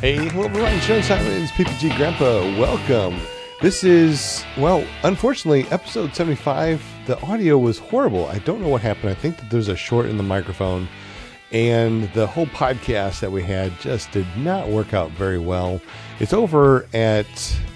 Hey, hello everyone. Sean Simons, PPG Grandpa. Welcome. This is, well, unfortunately, episode 75. The audio was horrible. I don't know what happened. I think that there's a short in the microphone, and the whole podcast that we had just did not work out very well. It's over at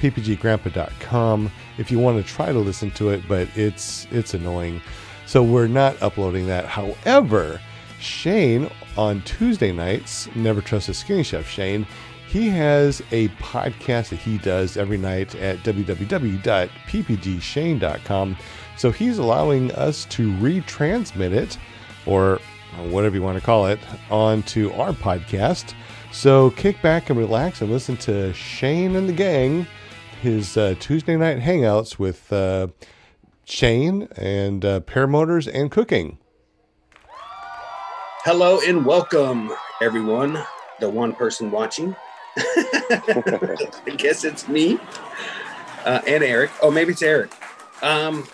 ppggrandpa.com if you want to try to listen to it, but it's it's annoying. So we're not uploading that. However, Shane on Tuesday nights, Never Trust a Skinny Chef Shane, he has a podcast that he does every night at www.ppgshane.com. So he's allowing us to retransmit it, or whatever you want to call it, onto our podcast. So kick back and relax and listen to Shane and the gang, his uh, Tuesday night hangouts with uh, Shane and uh, paramotors and cooking. Hello and welcome, everyone. The one person watching. I guess it's me uh, and Eric. Oh, maybe it's Eric. Um,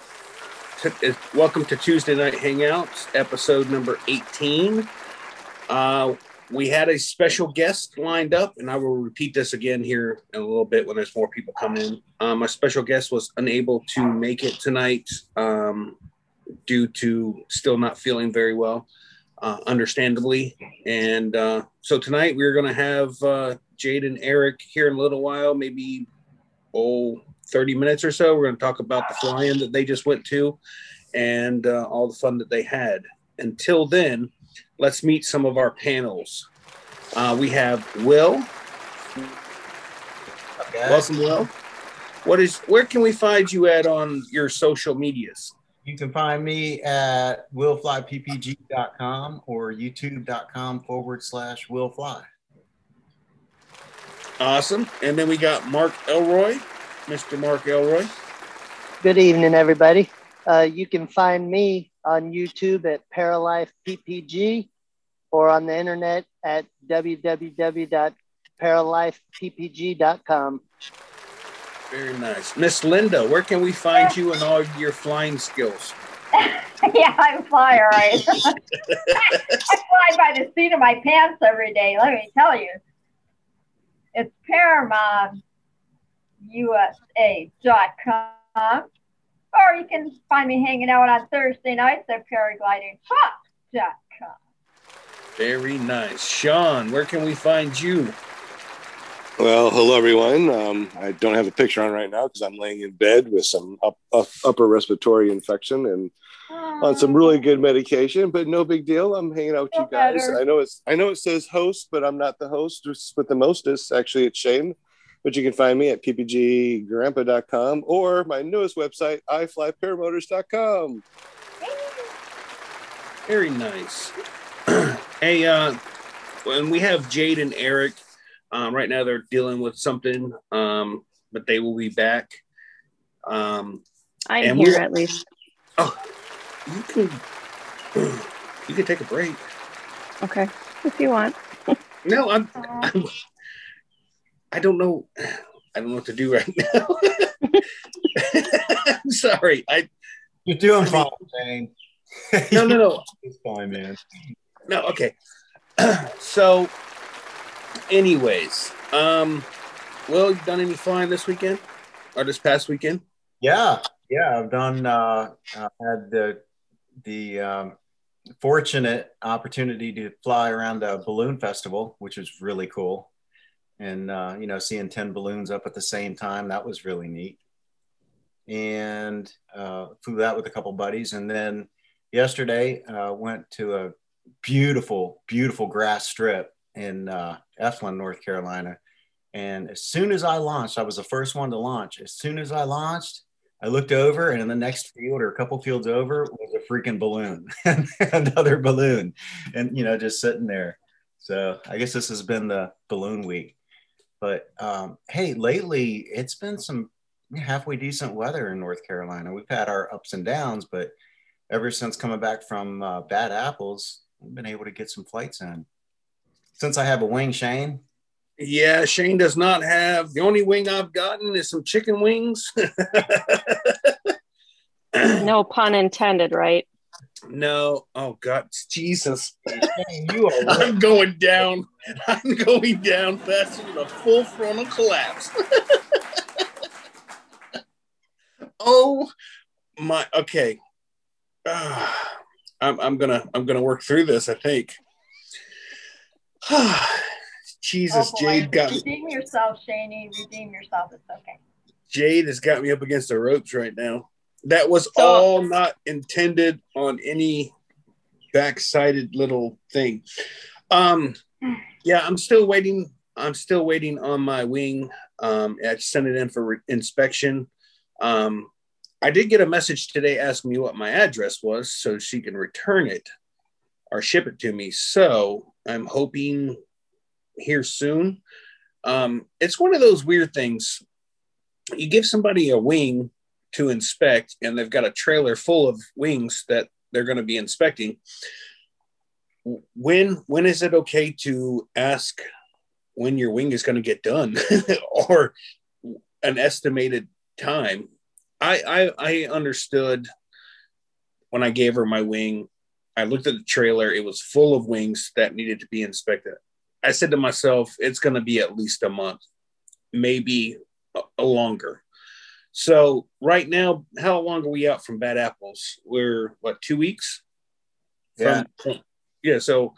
t- welcome to Tuesday Night Hangouts, episode number 18. Uh, we had a special guest lined up, and I will repeat this again here in a little bit when there's more people coming in. Um, my special guest was unable to make it tonight um, due to still not feeling very well, uh, understandably. And uh, so tonight we're going to have uh, Jade and Eric here in a little while, maybe oh 30 minutes or so. We're going to talk about the fly-in that they just went to and uh, all the fun that they had. Until then, let's meet some of our panels. Uh, we have Will. Okay. Welcome, Will. What is? Where can we find you at on your social medias? You can find me at willflyppg.com or youtube.com forward slash willfly. Awesome. And then we got Mark Elroy, Mr. Mark Elroy. Good evening, everybody. Uh, you can find me on YouTube at Paralife PPG or on the internet at www.paralifeppg.com. Very nice. Miss Linda, where can we find you and all your flying skills? yeah, I fly all right. I fly by the seat of my pants every day, let me tell you. It's ParamountUSA.com. Or you can find me hanging out on Thursday nights at paraglidingtalk.com. Very nice. Sean, where can we find you? Well, hello everyone. Um, I don't have a picture on right now because I'm laying in bed with some up, up, upper respiratory infection and on some really good medication, but no big deal. I'm hanging out with Feel you guys. better. I know it's I know it says host, but I'm not the host it's with the mostest. Actually, it's Shane. But you can find me at ppggrandpa.com or my newest website, iflyparamotors.com. Very nice. hey, uh, when we have Jade and Eric, um, right now they're dealing with something, um, but they will be back. Um, I'm here at least. You can you can take a break. Okay, if you want. No, I'm, I'm I don't know. I don't know what to do right now. I'm sorry. I You're doing fine, Shane. no no no It's fine, man. no okay. so, anyways, um, Will, you done any flying this weekend or this past weekend? Yeah, yeah. I've done. Uh, I had the the um, fortunate opportunity to fly around a balloon festival, which was really cool, and uh, you know, seeing ten balloons up at the same time that was really neat. And uh, flew that with a couple buddies, and then yesterday uh, went to a beautiful, beautiful grass strip in uh, Efland, North Carolina. And as soon as I launched, I was the first one to launch. As soon as I launched, I looked over, and in the next field or a couple fields over was a freaking balloon, another balloon, and you know, just sitting there. So I guess this has been the balloon week. But um, hey, lately it's been some halfway decent weather in North Carolina. We've had our ups and downs, but ever since coming back from uh, Bad Apples, I've been able to get some flights in. Since I have a wing, Shane, Yeah, Shane does not have. The only wing I've gotten is some chicken wings. No pun intended, right? No, oh God, Jesus! you are I'm going down. I'm going down faster than a full frontal collapse. oh my. Okay. Ah, I'm, I'm gonna I'm gonna work through this. I think. Jesus, Oh. Jade got Redeem yourself, Shaney. Redeem yourself. It's okay. Jade has got me up against the ropes right now. That was So- all not intended on any backsided little thing. Um, yeah, I'm still waiting. I'm still waiting on my wing. Um, I sent it in for re- inspection. Um, I did get a message today asking me what my address was so she can return it or ship it to me. So I'm hoping here soon. Um, it's one of those weird things. You give somebody a wing to inspect, and they've got a trailer full of wings that they're going to be inspecting. When when is it okay to ask when your wing is going to get done, or an estimated time? I, I I understood when I gave her my wing. I looked at the trailer; it was full of wings that needed to be inspected. I said to myself, it's going to be at least a month, maybe a, a longer. So right now, how long are we out from bad apples? We're what two weeks? Yeah. From, yeah. So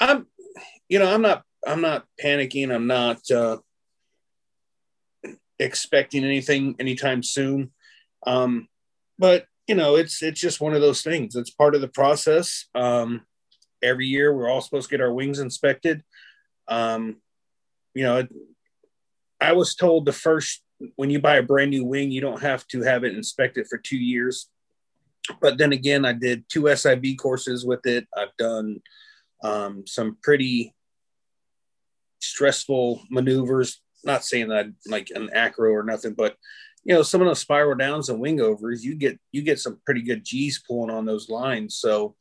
I'm, you know, I'm not, I'm not panicking. I'm not uh, expecting anything anytime soon. Um, but you know, it's it's just one of those things. It's part of the process. Um, every year, we're all supposed to get our wings inspected. Um, you know, I was told the first when you buy a brand new wing, you don't have to have it inspected for two years. But then again, I did two SIB courses with it. I've done um, some pretty stressful maneuvers. Not saying that like an acro or nothing, but you know, some of those spiral downs and wing overs, you get you get some pretty good G's pulling on those lines. So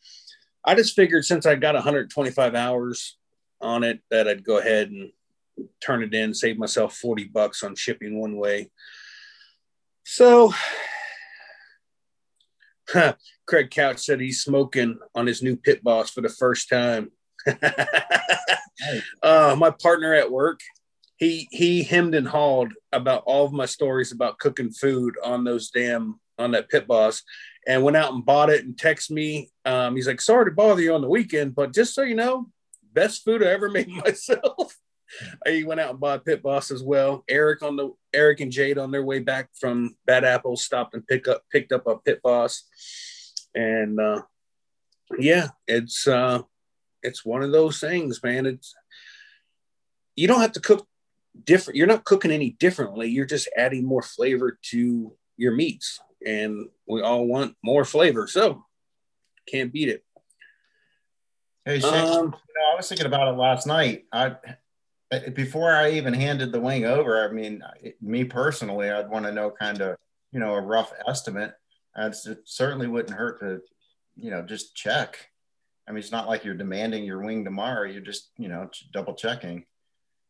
I just figured since I got 125 hours on it that I'd go ahead and turn it in, save myself 40 bucks on shipping one way. So Craig Couch said he's smoking on his new pit boss for the first time. uh, my partner at work, he he hemmed and hawed about all of my stories about cooking food on those damn on that pit boss and went out and bought it and texted me. Um, he's like, sorry to bother you on the weekend, but just so you know, best food I ever made myself. I went out and bought Pit Boss as well. Eric on the Eric and Jade on their way back from Bad Apple stopped and picked up picked up a Pit Boss, and uh, yeah, it's uh, it's one of those things, man. It's you don't have to cook different. You're not cooking any differently. You're just adding more flavor to your meats, and we all want more flavor, so can't beat it. Hey, Shane, Um, you know, I was thinking about it last night. I before I even handed the wing over. I mean, me personally, I'd want to know kind of you know a rough estimate. It certainly wouldn't hurt to you know just check. I mean, it's not like you're demanding your wing tomorrow. You're just you know double checking.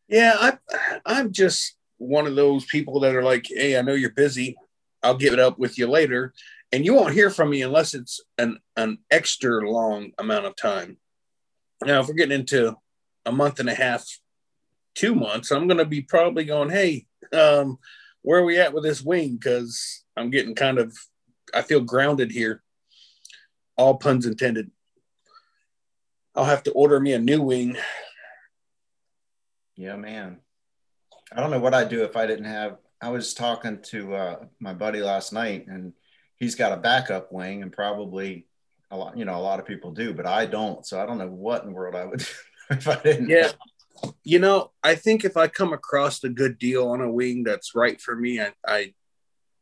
Yeah, I, I'm just one of those people that are like, hey, I know you're busy. I'll give it up with you later. And you won't hear from me unless it's an, an extra long amount of time. Now, if we're getting into a month and a half, two months, I'm going to be probably going, hey, um, where are we at with this wing? Because I'm getting kind of, I feel grounded here. All puns intended. I'll have to order me a new wing Yeah, man. I don't know what I'd do if I didn't have. I was talking to uh, my buddy last night, and he's got a backup wing, and probably a lot, you know, a lot of people do, but I don't. So I don't know what in the world I would do if I didn't. Yeah. You know, I think if I come across a good deal on a wing that's right for me, I, I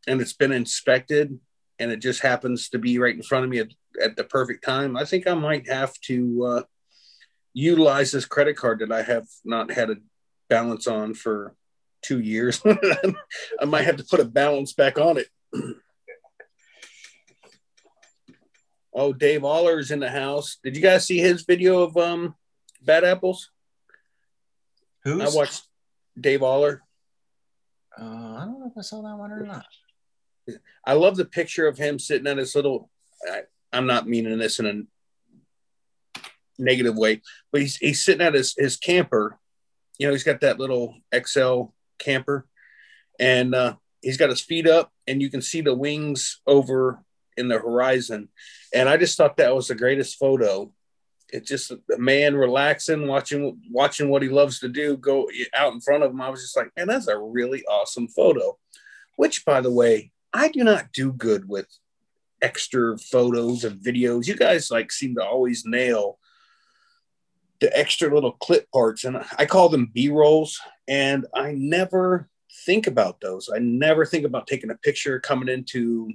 and it's been inspected and it just happens to be right in front of me at, at the perfect time, I think I might have to uh, utilize this credit card that I have not had a balance on for two years. I might have to put a balance back on it. oh, Dave Aller's in the house. Did you guys see his video of um bad apples? Who's? I watched Dave Aller. Uh, I don't know if I saw that one or not. I love the picture of him sitting at his little. I, I'm not meaning this in a negative way, but he's he's sitting at his his camper. You know, he's got that little XL camper, and uh, he's got his feet up, and you can see the wings over in the horizon. And I just thought that was the greatest photo. It's just a man relaxing, watching watching what he loves to do go out in front of him. I was just like, man, that's a really awesome photo. Which, by the way, I do not do good with extra photos and videos. You guys like seem to always nail the extra little clip parts, and I call them B rolls. And I never think about those. I never think about taking a picture coming into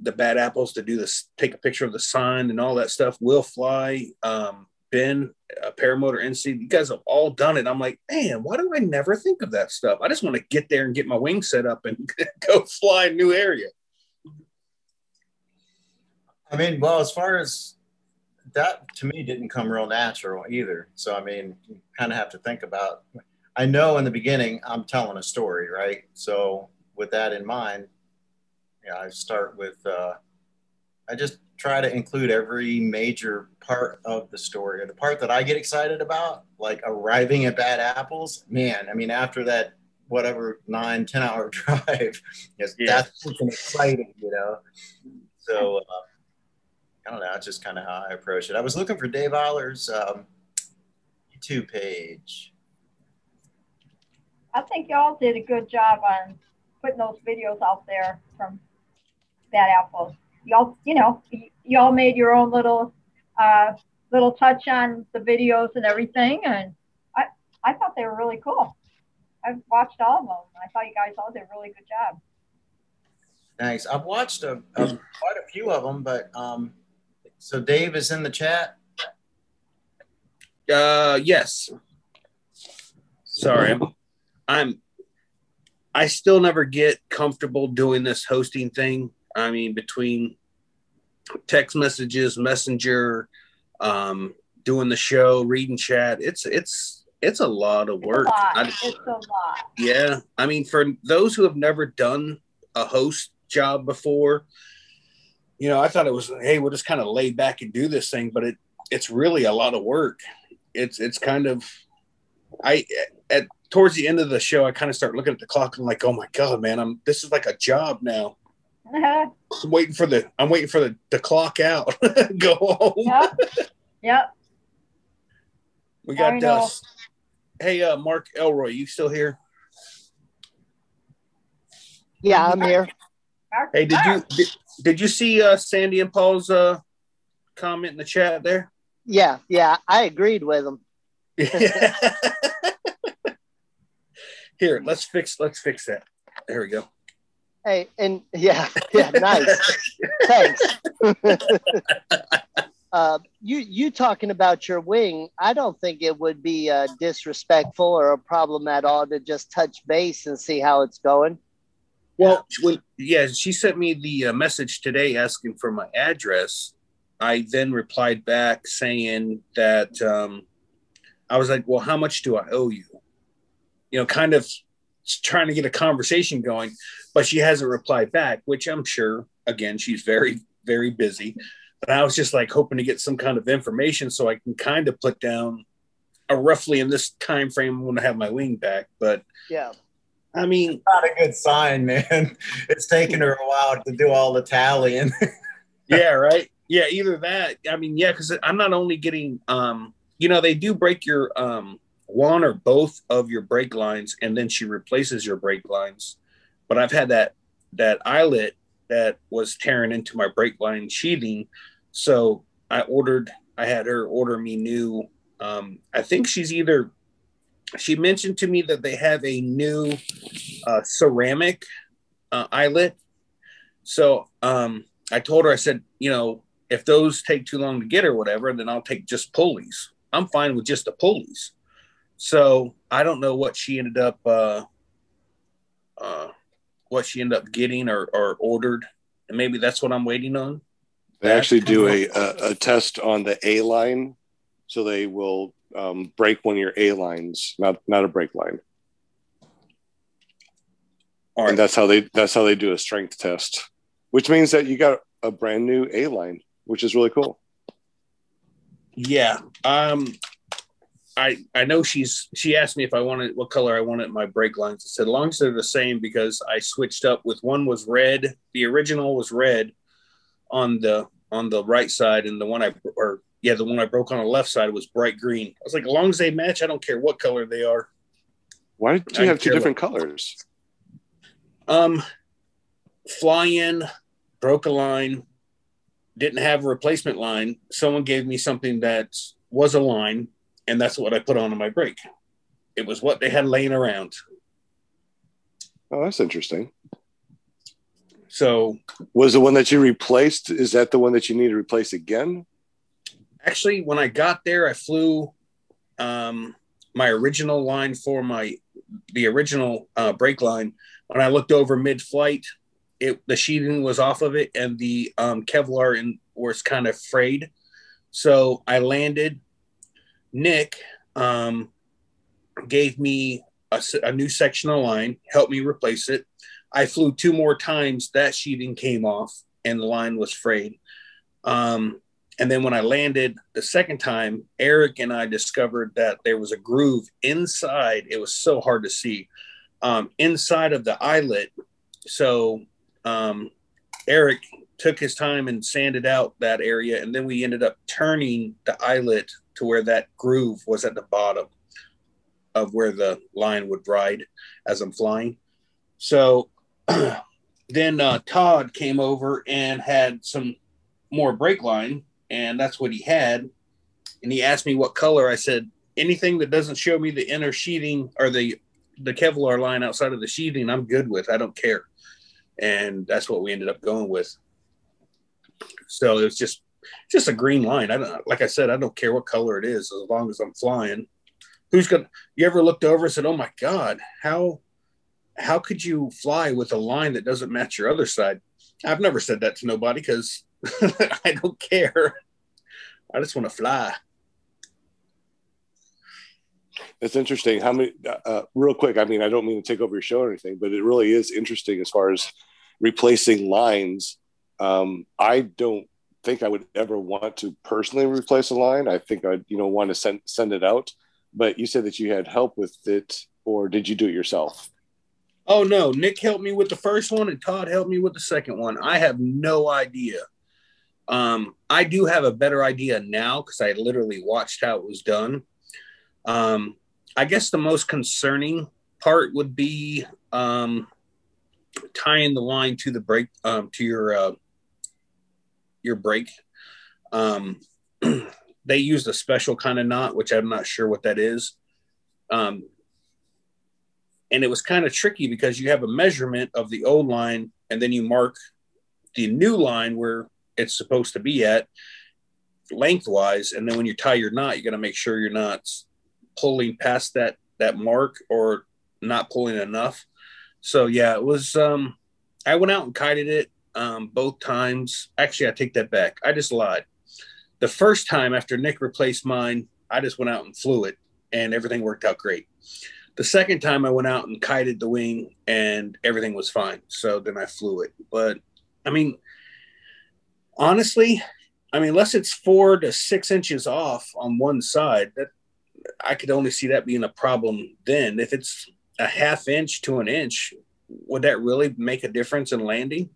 the bad apples to do this, take a picture of the sign and all that stuff. Will fly, um, Ben, uh, Paramotor NC, you guys have all done it. I'm like, man, why do I never think of that stuff? I just want to get there and get my wings set up and go fly a new area. I mean, well, as far as that to me didn't come real natural either. So I mean, you kind of have to think about. I know in the beginning I'm telling a story, right? So with that in mind, yeah, I start with. Uh, I just try to include every major part of the story, or the part that I get excited about, like arriving at Bad Apples. Man, I mean, after that whatever nine ten hour drive, yes, yeah. that's exciting, you know. So. Uh, I don't know. That's just kind of how I approach it. I was looking for Dave Eiler's um, YouTube page. I think y'all did a good job on putting those videos out there from Bad Apples. Y'all, you know, y'all made your own little uh, little touch on the videos and everything, and I I thought they were really cool. I've watched all of them. I thought you guys all did a really good job. Thanks. I've watched a, a, quite a few of them, but um, so Dave is in the chat. Uh, yes. Sorry, I'm, I'm. I still never get comfortable doing this hosting thing. I mean, between text messages, messenger, um, doing the show, reading chat, it's it's it's a lot of work. It's a lot. I, it's a lot. Yeah, I mean, for those who have never done a host job before, you know, I thought it was, hey, we'll just kind of lay back and do this thing, but it it's really a lot of work. It's it's kind of I at towards the end of the show, I kind of start looking at the clock and I'm like, oh my god, man, I'm this is like a job now. I'm waiting for the I'm waiting for the, the clock out. Go home. Yep. yep. We got uh, hey uh Mark Elroy, you still here? Yeah, I'm here. Hey, did you did, did you see uh, Sandy and Paul's uh, comment in the chat there? Yeah, yeah, I agreed with them. Here, let's fix let's fix that. There we go. Hey, and yeah, yeah, nice. Thanks. uh, you you talking about your wing? I don't think it would be uh, disrespectful or a problem at all to just touch base and see how it's going. Well, when, yeah, she sent me the uh, message today asking for my address. I then replied back saying that um, I was like, "Well, how much do I owe you?" You know, kind of trying to get a conversation going, but she hasn't replied back, which I'm sure again she's very very busy. But I was just like hoping to get some kind of information so I can kind of put down a roughly in this time frame when I'm going to have my wing back. But yeah, I mean, not a good sign, man. It's taken her a while to do all the tallying. yeah, right. Yeah, either that. I mean, yeah, because I'm not only getting, um, you know, they do break your um, one or both of your brake lines, and then she replaces your brake lines. But I've had that that eyelet that was tearing into my brake line sheathing, so I ordered. I had her order me new. Um, I think she's either she mentioned to me that they have a new uh, ceramic uh, eyelet. So um, I told her, I said, you know, if those take too long to get or whatever, then I'll take just pulleys. I'm fine with just the pulleys. So I don't know what she ended up, uh, uh, what she ended up getting or, or ordered, and maybe that's what I'm waiting on. They actually do a, a, a test on the A line, so they will um, break one of your A lines, not not a brake line. Right. And that's how they that's how they do a strength test, which means that you got a brand new A line which is really cool. Yeah. Um, I I know she's she asked me if I wanted what color I wanted my brake lines. I said as long as they're the same because I switched up with one was red. The original was red on the on the right side, and the one I or yeah, the one I broke on the left side was bright green. I was like, as long as they match, I don't care what color they are. Why do you I have two different colors? Um, fly in, broke a line, didn't have a replacement line. Someone gave me something that was a line, and that's what I put on my brake. It was what they had laying around. Oh, that's interesting. So Was the one that you replaced? Is that the one that you need to replace again? actually, when I got there, I flew um, my original line for my the original uh, brake line. When I looked over mid-flight, it the sheathing was off of it, and the um, Kevlar in, was kind of frayed. So I landed. Nick um, gave me a new section of line, helped me replace it. I flew two more times. That sheathing came off, and the line was frayed. Um, and then when I landed the second time, Eric and I discovered that there was a groove inside. It was so hard to see um, inside of the eyelet. So um, Eric took his time and sanded out that area. And then we ended up turning the eyelet to where that groove was at the bottom of where the line would ride as I'm flying. So then uh, Todd came over and had some more brake line and that's what he had. And he asked me what color. I said anything that doesn't show me the inner sheathing or the the Kevlar line outside of the sheathing, I'm good with. I don't care. And that's what we ended up going with. So it was just just a green line. I don't like I said, I don't care what color it is as long as I'm flying. Who's gonna you ever looked over and said, Oh my God, how how could you fly with a line that doesn't match your other side? I've never said that to nobody because I don't care. I just want to fly. It's interesting how many. Uh, real quick, I mean, I don't mean to take over your show or anything, but it really is interesting as far as replacing lines. Um, I don't think I would ever want to personally replace a line. I think I'd, you know, want to send send it out. But you said that you had help with it, or did you do it yourself? Oh no, Nick helped me with the first one and Todd helped me with the second one. I have no idea. Um, I do have a better idea now because I literally watched how it was done. Um, I guess the most concerning part would be um, tying the line to the break um, to your uh, your brake. Um, they used a special kind of knot, which I'm not sure what that is. Um, and it was kind of tricky because you have a measurement of the old line and then you mark the new line where it's supposed to be at lengthwise and then when you tie your knot you got to make sure you're not pulling past that that mark or not pulling enough so yeah it was um i went out and kited it um both times actually i take that back i just lied the first time after nick replaced mine i just went out and flew it and everything worked out great the second time I went out and kited the wing and everything was fine. So then I flew it. But I mean, honestly, I mean, unless it's four to six inches off on one side, that I could only see that being a problem then. If it's a half inch to an inch, would that really make a difference in landing?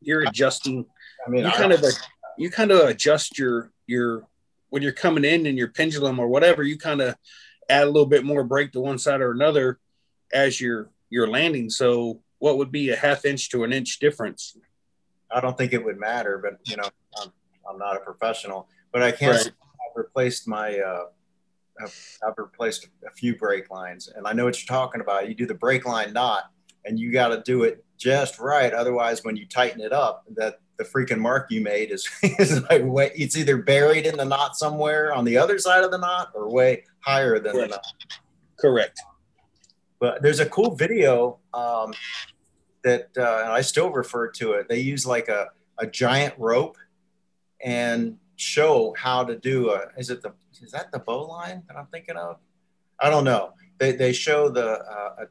You're adjusting I mean, you I- kind of you kind of adjust your your when you're coming in and your pendulum or whatever you kind of add a little bit more brake to one side or another as you're you're landing so what would be a half inch to an inch difference I don't think it would matter, but you know, I'm, I'm not a professional, but I can Right. say I've replaced my, uh, I've, I've replaced a few brake lines and I know what you're talking about. You do the brake line knot and you got to do it just right. Otherwise, when you tighten it up, that the freaking mark you made is, is like way, it's either buried in the knot somewhere on the other side of the knot or way higher than the knot. correct But there's a cool video um, that uh, I still refer to it. They use like a, a giant rope and show how to do a. Is it the is that the bow line that I'm thinking of? I don't know. They, they show the uh, uh,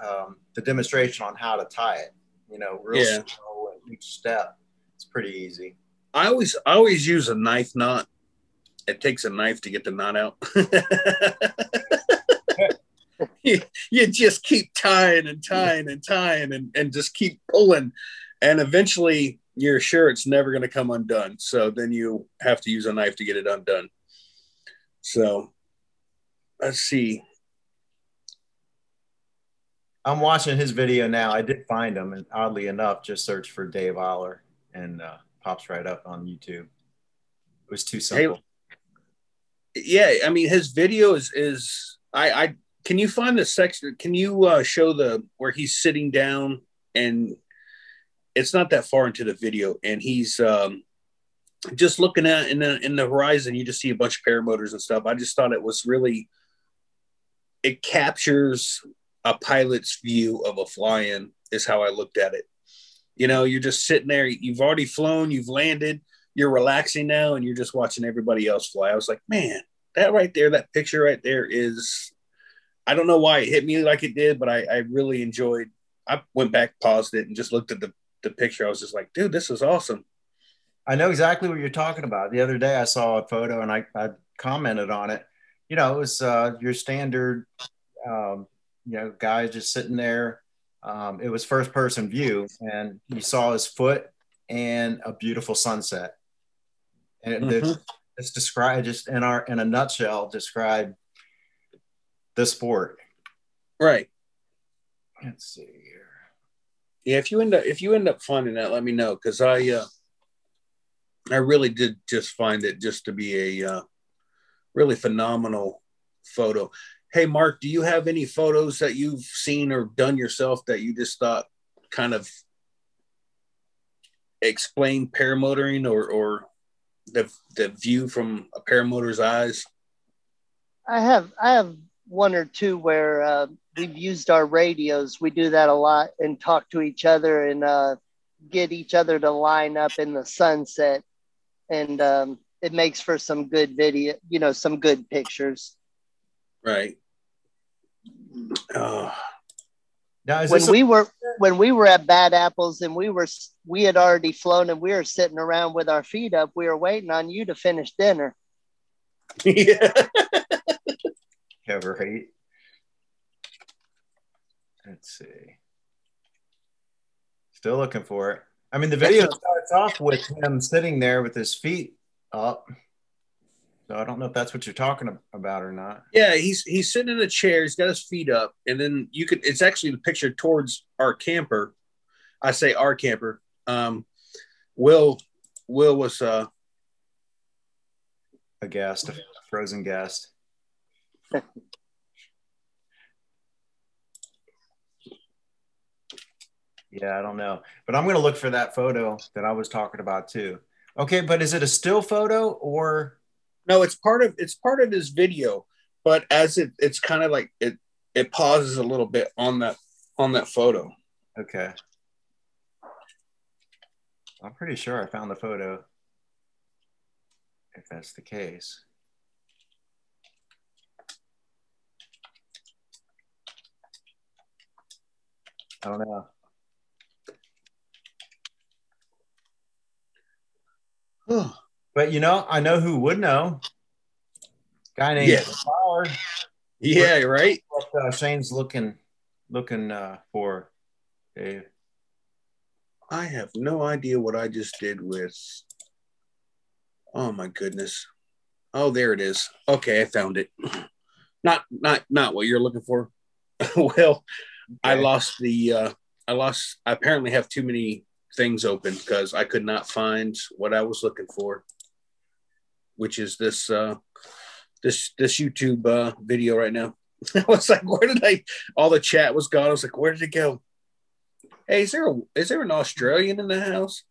um, the demonstration on how to tie it. You know, real Yeah. slow in each step. It's It's pretty easy. I always I always use a knife knot. It takes a knife to get the knot out. you, you just keep tying and tying and tying and, and just keep pulling. And eventually you're sure it's never going to come undone. So then you have to use a knife to get it undone. So let's see. I'm watching his video now. I did find him, and oddly enough, just search for Dave Oller and uh, pops right up on YouTube. It was too simple. Hey, yeah, I mean, his video is is I I can you find the section? Can you uh, show the where he's sitting down and it's not that far into the video, and he's um, just looking at in the in the horizon. You just see a bunch of paramotors and stuff. I just thought it was really it captures a pilot's view of a fly-in is how I looked at it. You know, you're just sitting there. You've already flown. You've landed. You're relaxing now, and you're just watching everybody else fly. I was like, man, that right there, that picture right there is. I don't know why it hit me like it did, but I, I really enjoyed. I went back, paused it, and just looked at the the picture. I was just like, dude, this is awesome. I know exactly what you're talking about. The other day, I saw a photo and I, I commented on it. You know, it was uh, your standard, um, you know, guy just sitting there. Um, it was first person view, and you saw his foot and a beautiful sunset. And mm-hmm. it's, it's described just in our in a nutshell, describe the sport. Right. Let's see here yeah, if you end up if you end up finding that, let me know because I uh, I really did just find it just to be a uh, really phenomenal photo. Hey, Mark, do you have any photos that you've seen or done yourself that you just thought kind of explain paramotoring or or the the view from a paramotor's eyes? I have I have one or two where uh, we've used our radios. We do that a lot and talk to each other and uh, get each other to line up in the sunset. And um, it makes for some good video, you know, some good pictures. Right. Uh, now, when we a- were when we were at Bad Apples and we were we had already flown and we were sitting around with our feet up, we were waiting on you to finish dinner. Yeah. yeah, right. Let's see. Still looking for it. I mean, the video starts off with him sitting there with his feet up. So I don't know if that's what you're talking about or not. Yeah, he's he's sitting in a chair. He's got his feet up, and then you could. It's actually the picture towards our camper. I say our camper. Um, Will Will was uh, a guest, a frozen guest. Yeah, I don't know, but I'm going to look for that photo that I was talking about too. Okay, but is it a still photo or? No, it's part of it's part of his video, but as it it's kind of like it it pauses a little bit on that on that photo. Okay. I'm pretty sure I found the photo. If that's the case. I don't know. But you know, I know who would know. Guy named yeah. Flower. Yeah, right. What uh, Shane's looking looking uh, for, Dave. I have no idea what I just did with. Oh my goodness! Oh, there it is. Okay, I found it. Not not not what you're looking for. well, okay. I lost the. uh I lost. I apparently have too many things open because I could not find what I was looking for, which is this uh, this this YouTube uh, video right now. I was like, where did I? All the chat was gone. I was like, where did it go? Hey, is there a, is there an Australian in the house?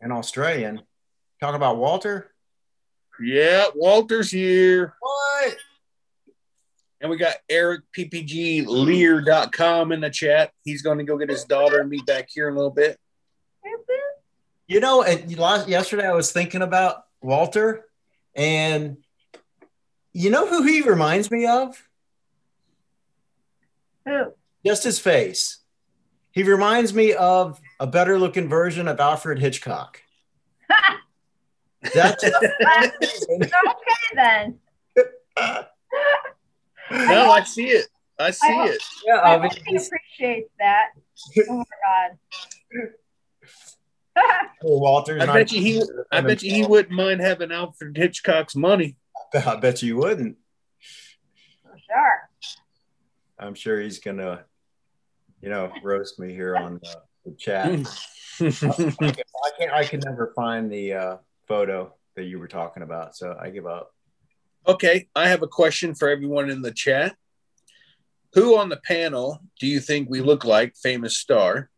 An Australian? Talk about Walter? Yeah, Walter's here. What? And we got Eric PPG in the chat. He's going to go get his daughter and be back here in a little bit. You know, and yesterday I was thinking about Walter, and you know who he reminds me of? Who? Just his face. He reminds me of a better looking version of Alfred Hitchcock. That's okay then. No, I see it. I see I- it. yeah, I I hope mean, he that. Oh my god. Walter's I bet you he. I bet you he wouldn't mind having Alfred Hitchcock's money. I bet you wouldn't. For sure. I'm sure he's gonna, you know, roast me here on uh, the chat. Hmm. I can't. I can never find the uh, photo that you were talking about, so I give up. okay, I have a question for everyone in the chat. Who on the panel do you think we look like? Famous star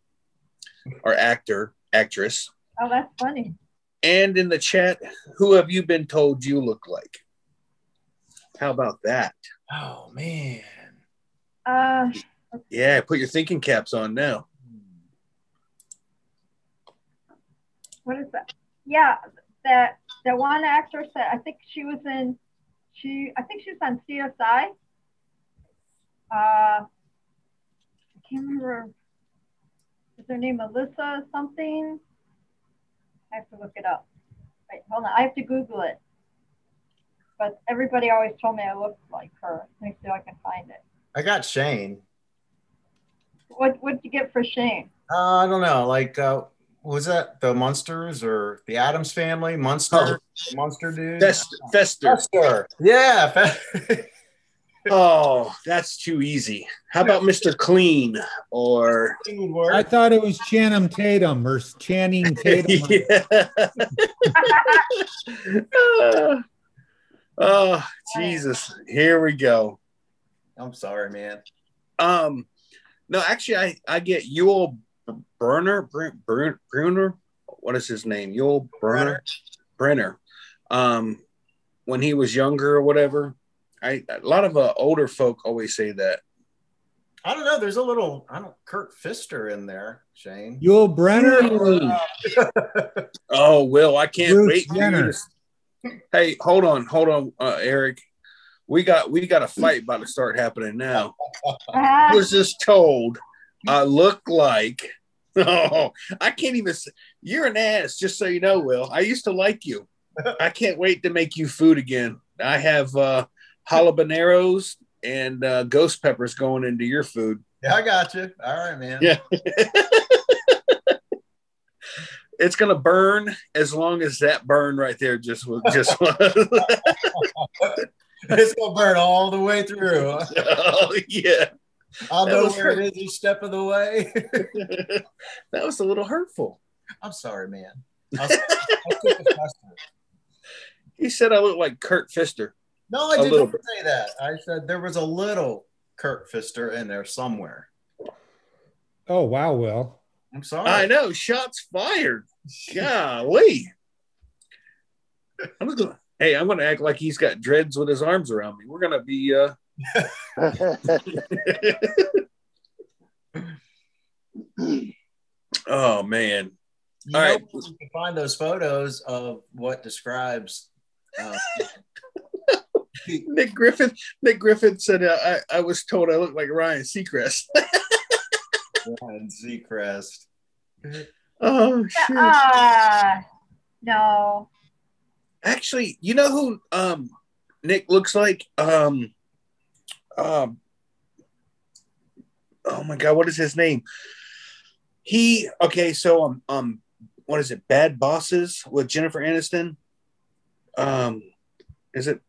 or actor, actress? Oh, that's funny. And in the chat, who have you been told you look like? How about that? Oh man. Uh, Yeah, put your thinking caps on now. what is that? Yeah, that that one actress that I think she was in. She, I think she was on CSI. Uh, I can't remember. Is her name Melissa something? I have to look it up. Wait, hold on. I have to Google it. But everybody always told me I looked like her. Let me see if I can find it. I got Shane. What What did you get for Shane? Uh, I don't know. Like, uh, was that the Munsters or the Addams Family? Munster, Oh. Munster dude. Fest, Fester. Fester. Yeah. Fe- Oh, that's too easy. How about Mr. Clean or. I thought it was Channing Tatum or Channing Tatum. yeah. oh, Jesus. Here we go. I'm sorry, man. Um, no, actually, I I get Yul Burner, Br- Br- Bruner. What is his name? Yul Burner, Brynner. Um, when he was younger or whatever. I a lot of uh, older folk always say that. I don't know. There's a little, I don't, Kurt Fister in there, Shane. Yul Brynner. Oh, Will, I can't Bruce wait. for you Jenner. to- Hey, hold on, hold on, uh, Eric. We got we got a fight about to start happening now. I was just told I look like. Oh, I can't even. Say, you're an ass. Just so you know, Will. I used to like you. I can't wait to make you food again. I have uh, jalapenos and uh, ghost peppers going into your food. Yeah, I got you. All right, man. Yeah. it's gonna burn as long as that burn right there just was just it's gonna burn all the way through. oh yeah I'll That know was where it is each step of the way. that was a little hurtful I'm sorry, man. I'll, I'll take the customer. he said i look like kurt fister No, I didn't bit. say that. I said there was a little Kurt Fister in there somewhere. Oh wow, Will. I'm sorry. i know shots fired golly i'm gonna hey i'm gonna act like he's got dreads with his arms around me we're gonna be uh oh man You All know, right. you can find those photos of what describes. Uh, Nick Griffin. Nick Griffin said, uh, "I I was told I looked like Ryan Seacrest." Ryan Seacrest. oh shit! ah, no. Actually, you know who um Nick looks like? Um, um. Oh my God, what is his name? He okay. So um um, what is it? Bad Bosses with Jennifer Aniston. Um, is it?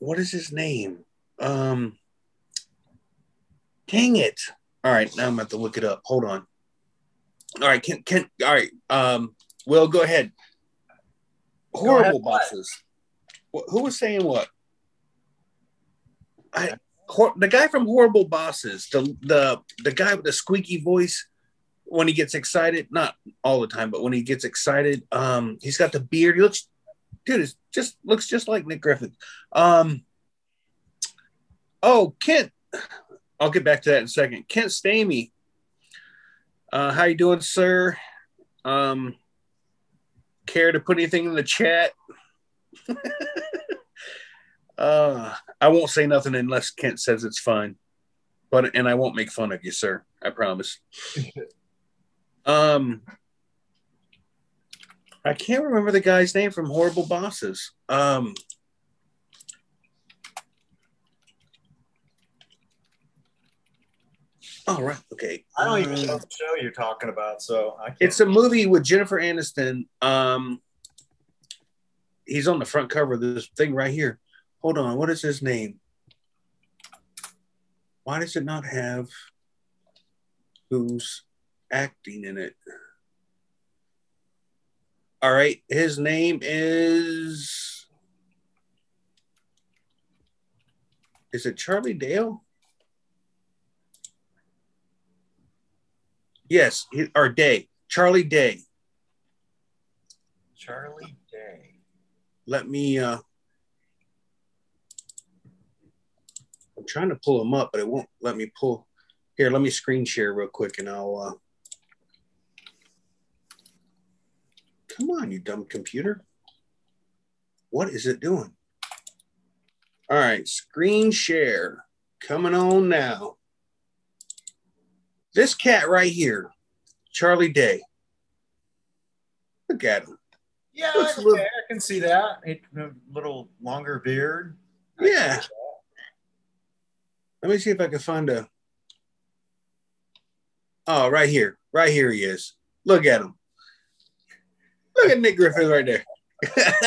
What is his name? Um. Dang it! All right, now I'm about to look it up. Hold on. All right, can can all right. Um, Will go ahead. Go Horrible ahead, bosses. Wh- Who was saying what? I hor- the guy from Horrible Bosses, the the the guy with the squeaky voice when he gets excited, not all the time, but when he gets excited, um, he's got the beard. He looks, dude, it just looks just like Nick Griffin. Um, oh, Kent, I'll get back to that in a second. Kent Stamey, uh, how you doing, sir? Um, care to put anything in the chat? uh, I won't say nothing unless Kent says it's fine. But and I won't make fun of you, sir. I promise. Um, I can't remember the guy's name from Horrible Bosses. Um, all right, okay. I don't even know Um, the show you're talking about, so I can't. It's a movie with Jennifer Aniston. Um, he's on the front cover of this thing right here. Hold on, what is his name? Why does it not have who's acting in it? All right, his name is. Is it Charlie Dale? Yes, or Day. Charlie Day. Charlie Day. let me uh I'm trying to pull them up, but it won't let me pull here, let me screen share real quick and I'll uh come on, you dumb computer. What is it doing? All right, screen share coming on now. This cat right here, Charlie Day. Look at him. Yeah, Looks a okay, little- I can see that. It, a little longer beard. Yeah. can see that. Let me see if I can find a. Oh, right here. Right here he is. Look at him. Look at Nick Griffin right there.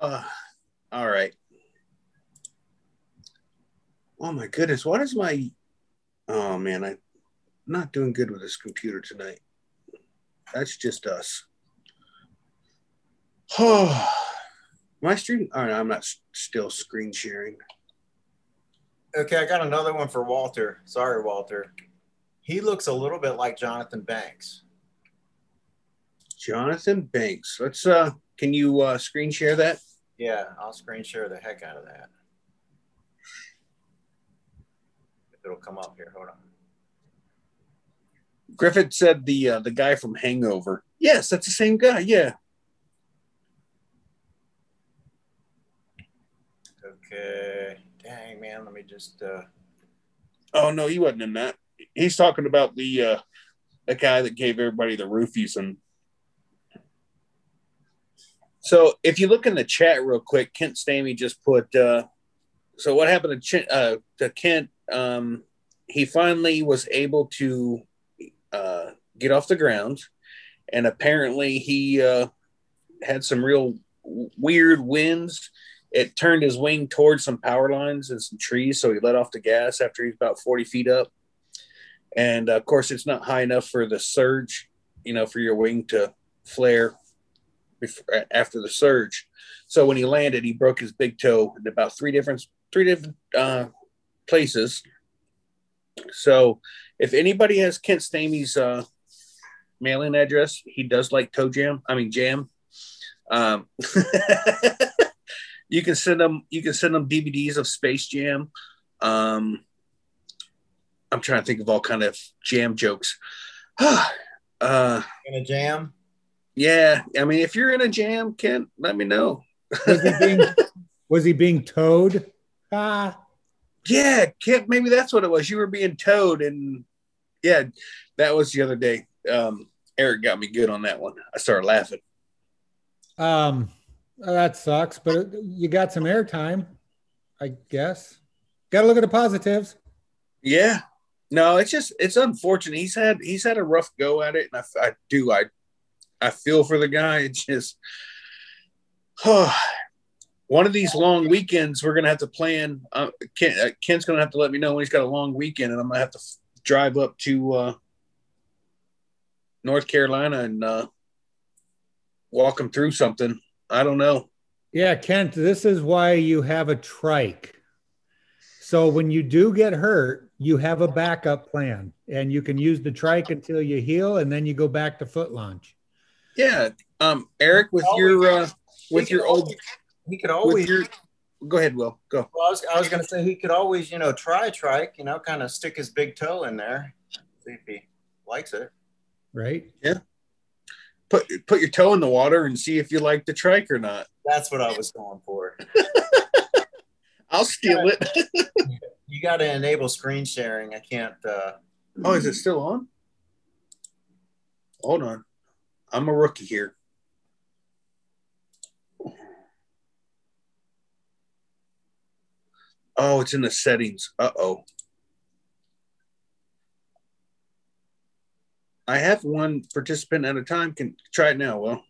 Uh, all right. Oh my goodness. What is my. Oh man, I'm not doing good with this computer tonight. That's just us. Oh, my stream. All right, I'm not still screen sharing. Okay, I got another one for Walter. Sorry, Walter. He looks a little bit like Jonathan Banks. Jonathan Banks. Let's uh can you uh screen share that? Yeah, I'll screen share the heck out of that. If it'll come up here, hold on. Griffith said the uh, the guy from Hangover. Yes, that's the same guy. Yeah. Okay. Dang man, let me just uh Oh no, he wasn't in that. He's talking about the uh the guy that gave everybody the roofies and so if you look in the chat real quick, Kent Stamey just put uh so what happened to, Ch- uh, to Kent? Um he finally was able to uh get off the ground and apparently he uh had some real weird winds. It turned his wing towards some power lines and some trees so he let off the gas after he's about 40 feet up and uh, of course it's not high enough for the surge you know for your wing to flare before, after the surge. So when he landed he broke his big toe in about three different three different uh, places. So if anybody has kent stamey's uh, mailing address he does like toe jam i mean jam. Um, you can send them you can send them dvds of space jam. Um, i'm trying to think of all kind of jam jokes uh, in a jam. yeah i mean if you're in a jam kent let me know Was he being was he being towed? Ah, yeah kent maybe that's what it was you were being towed and yeah that was the other day um, eric got me good on that one i started laughing um, that sucks. But you got some airtime, I guess. Got to look at the positives. Yeah. No, it's just it's unfortunate. He's had he's had a rough go at it, and I, I do I I feel for the guy. It's just one of these long weekends we're gonna have to plan. Uh, Ken, uh, Ken's gonna have to let me know when he's got a long weekend, and I'm gonna have to f- drive up to uh, North Carolina and uh, walk him through something. I don't know. Yeah, Kent, this is why you have a trike. So when you do get hurt, you have a backup plan and you can use the trike until you heal and then you go back to foot launch. Yeah, um, Eric, with your uh, with your old always- he could always your go ahead, Will go. well, I was, I was gonna say he could always, you know, try trike, you know, kind of stick his big toe in there, see if he likes it. Right? Yeah put put your toe in the water and see if you like the trike or not. That's what I was going for. I'll steal it. You got to enable screen sharing. I can't. uh Oh, is it still on? Hold on. I'm a rookie here. Oh, it's in the settings. Uh oh. I have one participant at a time. Can try it now. Well,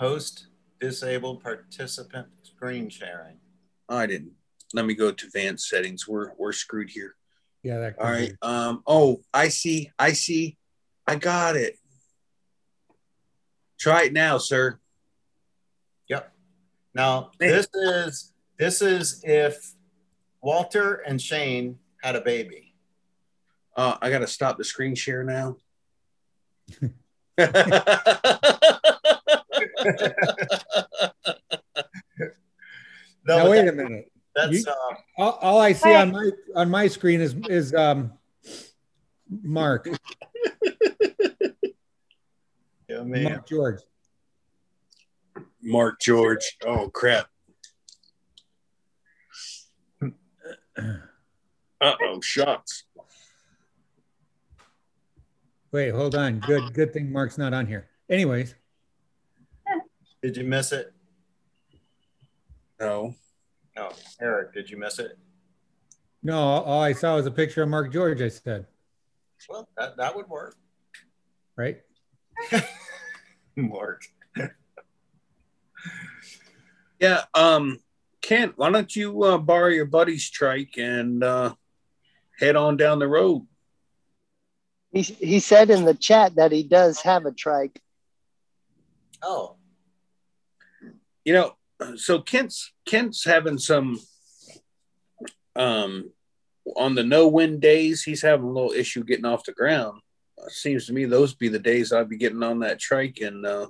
Host disabled participant screen sharing. I didn't. Let me go to advanced settings. We're we're screwed here. Yeah, that All right. be. Um. Oh, I see. I see. I got it. Try it now, sir. Yep. Now Hey. this is this is if Walter and Shane had a baby. Uh, I got to stop the screen share now. No, now wait that- a minute. That's You- uh, All, all I see on my on my screen is is um Mark yeah, man. Mark George. Mark George. Oh crap. Uh oh, shots. Wait, hold on. Good good thing Mark's not on here. Anyways, Did you miss it? No. No, Eric, did you miss it? no, all all I saw was a picture of Mark George. I said, Well, that, that would work. right? Mark. Yeah. Um, Kent, why don't you uh, borrow your buddy's trike and uh, head on down the road? He, he said in the chat that he does have a trike. Oh, You know, so Kent's Kent's having some um on the no wind days. He's having a little issue getting off the ground. Uh, seems to me those be the days I'd be getting on that trike and uh,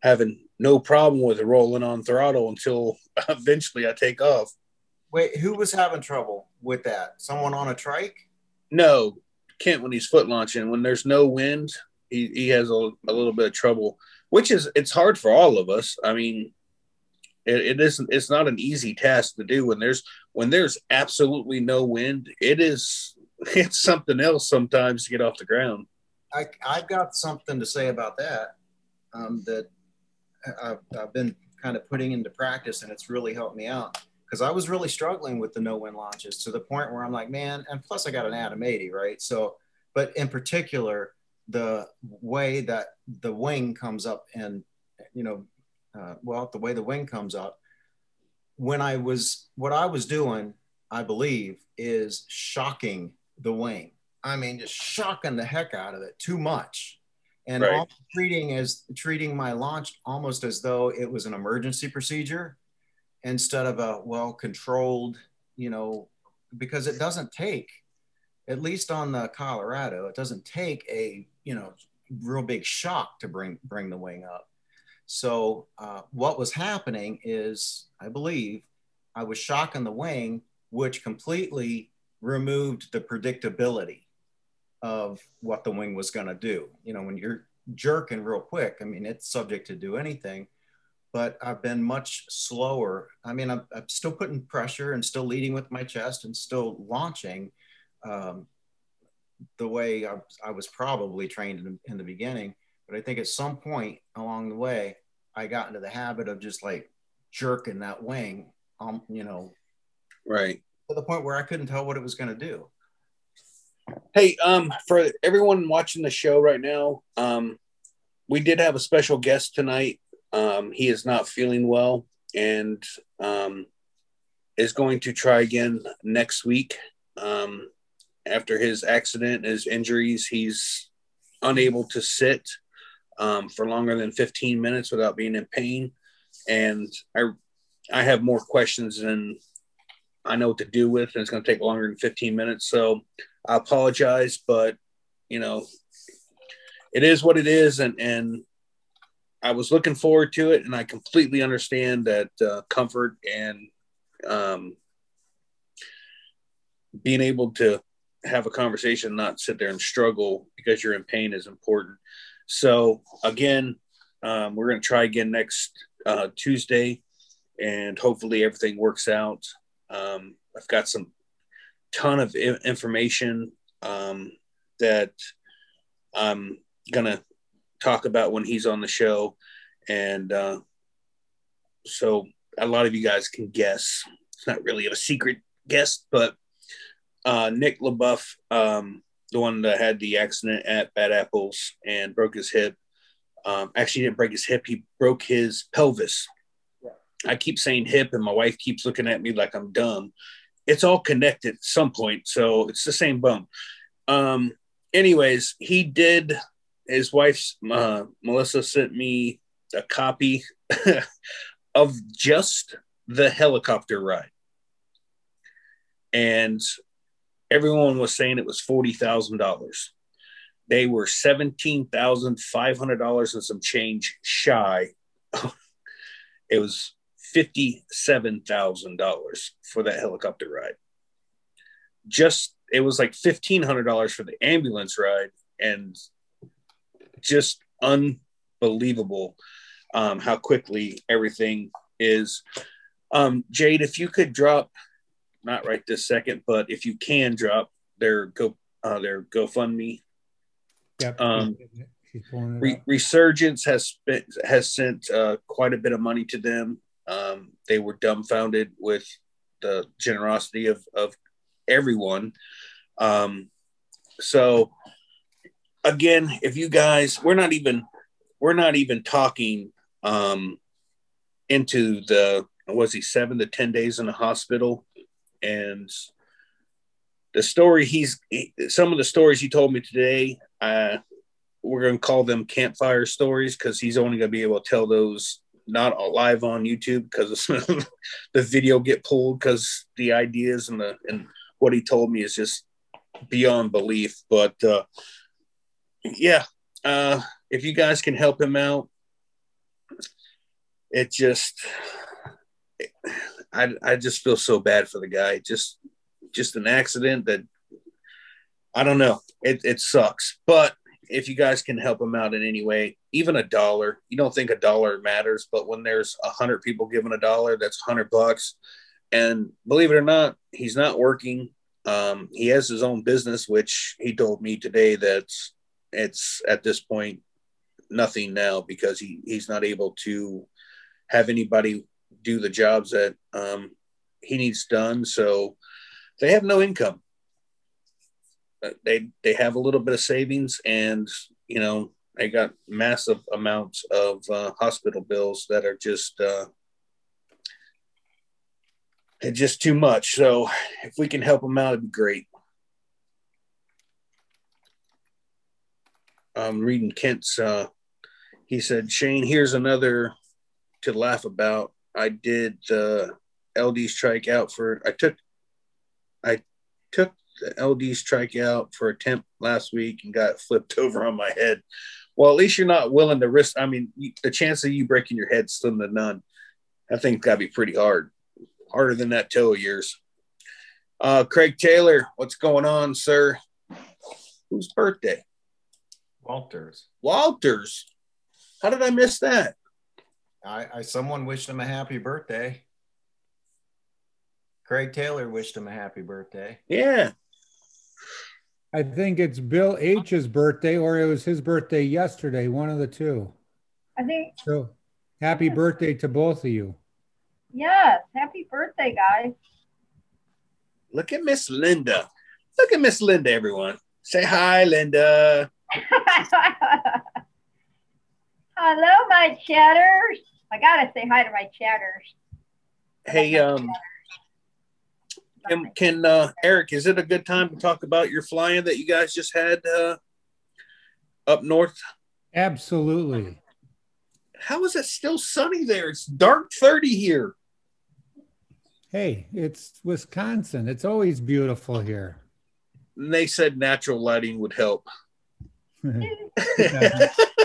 having no problem with rolling on throttle until eventually I take off. wait, who was having trouble with that? Someone on a trike? No, Kent when he's foot launching when there's no wind, he, he has a, a little bit of trouble, which is it's hard for all of us. I mean, it, it isn't it's not an easy task to do when there's when there's absolutely no wind. It is it's something else sometimes to get off the ground. I, I've got something to say about that um, that I've, I've been kind of putting into practice, and it's really helped me out because I was really struggling with the no win launches to the point where I'm like, man, and plus I got an Atom 80, right? So, but in particular, the way that the wing comes up and, you know, uh, well, the way the wing comes up, when I was, what I was doing, I believe, is shocking the wing. I mean, just shocking the heck out of it too much, and Right. treating as treating my launch almost as though it was an emergency procedure instead of a well controlled, you know, because it doesn't take, at least on the Colorado, it doesn't take a you know real big shock to bring bring the wing up. So uh, what was happening is, I believe, I was shocking the wing, which completely removed the predictability of what the wing was going to do. You know, when you're jerking real quick, I mean, it's subject to do anything, but I've been much slower. I mean, I'm, I'm still putting pressure and still leading with my chest and still launching um, the way I, I was probably trained in, in the beginning. But I think at some point along the way, I got into the habit of just like jerking that wing, um, you know, Right. to the point where I couldn't tell what it was going to do. Hey, um, for everyone watching the show right now, um, we did have a special guest tonight. Um, he is not feeling well and um, is going to try again next week. Um, after his accident, his injuries, he's unable to sit um, for longer than 15 minutes without being in pain. And I, I have more questions than I know what to do with, and it's going to take longer than 15 minutes. So I apologize, but you know, it is what it is, and and I was looking forward to it, and I completely understand that uh, comfort and um, being able to have a conversation, not sit there and struggle because you're in pain, is important. So again, um, we're going to try again next uh, Tuesday, and hopefully everything works out. Um, I've got some ton of information um, that I'm gonna talk about when he's on the show, and uh, so a lot of you guys can guess. It's not really a secret guess, but uh, Nick LaBeouf, um, the one that had the accident at Bad Apples and broke his hip. Um, actually, didn't break his hip. He broke his pelvis. I keep saying hip, and my wife keeps looking at me like I'm dumb. It's all connected at some point, so it's the same bone. Um, anyways, he did. His wife's uh, Melissa sent me a copy of just the helicopter ride, and everyone was saying it was forty thousand dollars. They were seventeen thousand five hundred dollars and some change shy. it was fifty-seven thousand dollars for that helicopter ride. Just it was like fifteen hundred dollars for the ambulance ride, and just unbelievable um, how quickly everything is. Um, Jade, if you could drop, not right this second, but if you can drop their go uh, their GoFundMe. Yep. Um, She's pulling it Re- Resurgence has spent, has sent uh, quite a bit of money to them. Um, they were dumbfounded with the generosity of of everyone. Um, so again, if you guys, we're not even we're not even talking um, into the was he seven to ten days in the hospital, and the story he's he, some of the stories he told me today. Uh, we're going to call them campfire stories because he's only going to be able to tell those not live on YouTube because the video get pulled because the ideas and the and what he told me is just beyond belief. But uh, yeah, uh, if you guys can help him out, it just I I just feel so bad for the guy. Just just an accident that I don't know. It it sucks, but if you guys can help him out in any way, even a dollar, you don't think a dollar matters, but when there's a hundred people giving a dollar, that's hundred bucks. And believe it or not, he's not working. Um, he has his own business, which he told me today that it's at this point nothing now because he, he's not able to have anybody do the jobs that um, he needs done. So they have no income. They they have a little bit of savings and you know they got massive amounts of uh, hospital bills that are just uh, just too much. So if we can help them out it'd be great. I'm reading kent's uh, he said shane here's another to laugh about i did the ld strike out for i took i took the LD strike out for attempt last week and got flipped over on my head. Well, at least you're not willing to risk. I mean, the chance of you breaking your head slim to none. I think got to be pretty hard, harder than that toe of yours. Uh, Craig Taylor, what's going on, sir? Whose birthday? Walters. Walters. How did I miss that? I, I someone wished him a happy birthday. Craig Taylor wished him a happy birthday. Yeah. I think it's Bill H's birthday, or it was his birthday yesterday, one of the two. I think, So happy birthday to both of you. yes, happy birthday, guys. Look at Miss Linda. Look at Miss Linda, everyone. Say hi, Linda. Hello, my chatters. I gotta say hi to my chatters. Hey, um, can, can uh, Eric, is it a good time to talk about your flying that you guys just had uh, up north? Absolutely. How is it still sunny there? It's dark 30 here. Hey, it's Wisconsin. It's always beautiful here. And they said natural lighting would help.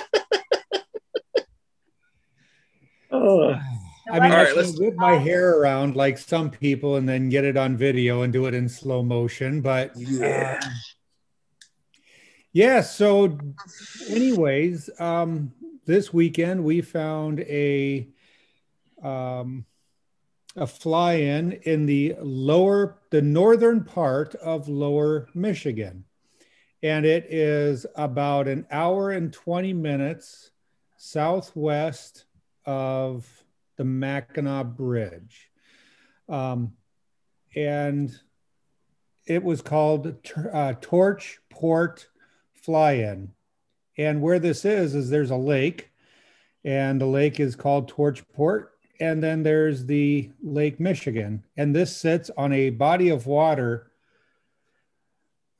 oh, I mean, All right, I let's- can whip my hair around like some people and then get it on video and do it in slow motion. But yeah. um, yeah, so anyways, um, this weekend we found a um, a fly-in in the lower, the northern part of Lower Michigan, and it is about an hour and twenty minutes southwest of the Mackinac Bridge, um, and it was called uh, Torch Port Fly-In, and where this is is there's a lake, and the lake is called Torch Port and then there's the Lake Michigan. And this sits on a body of water.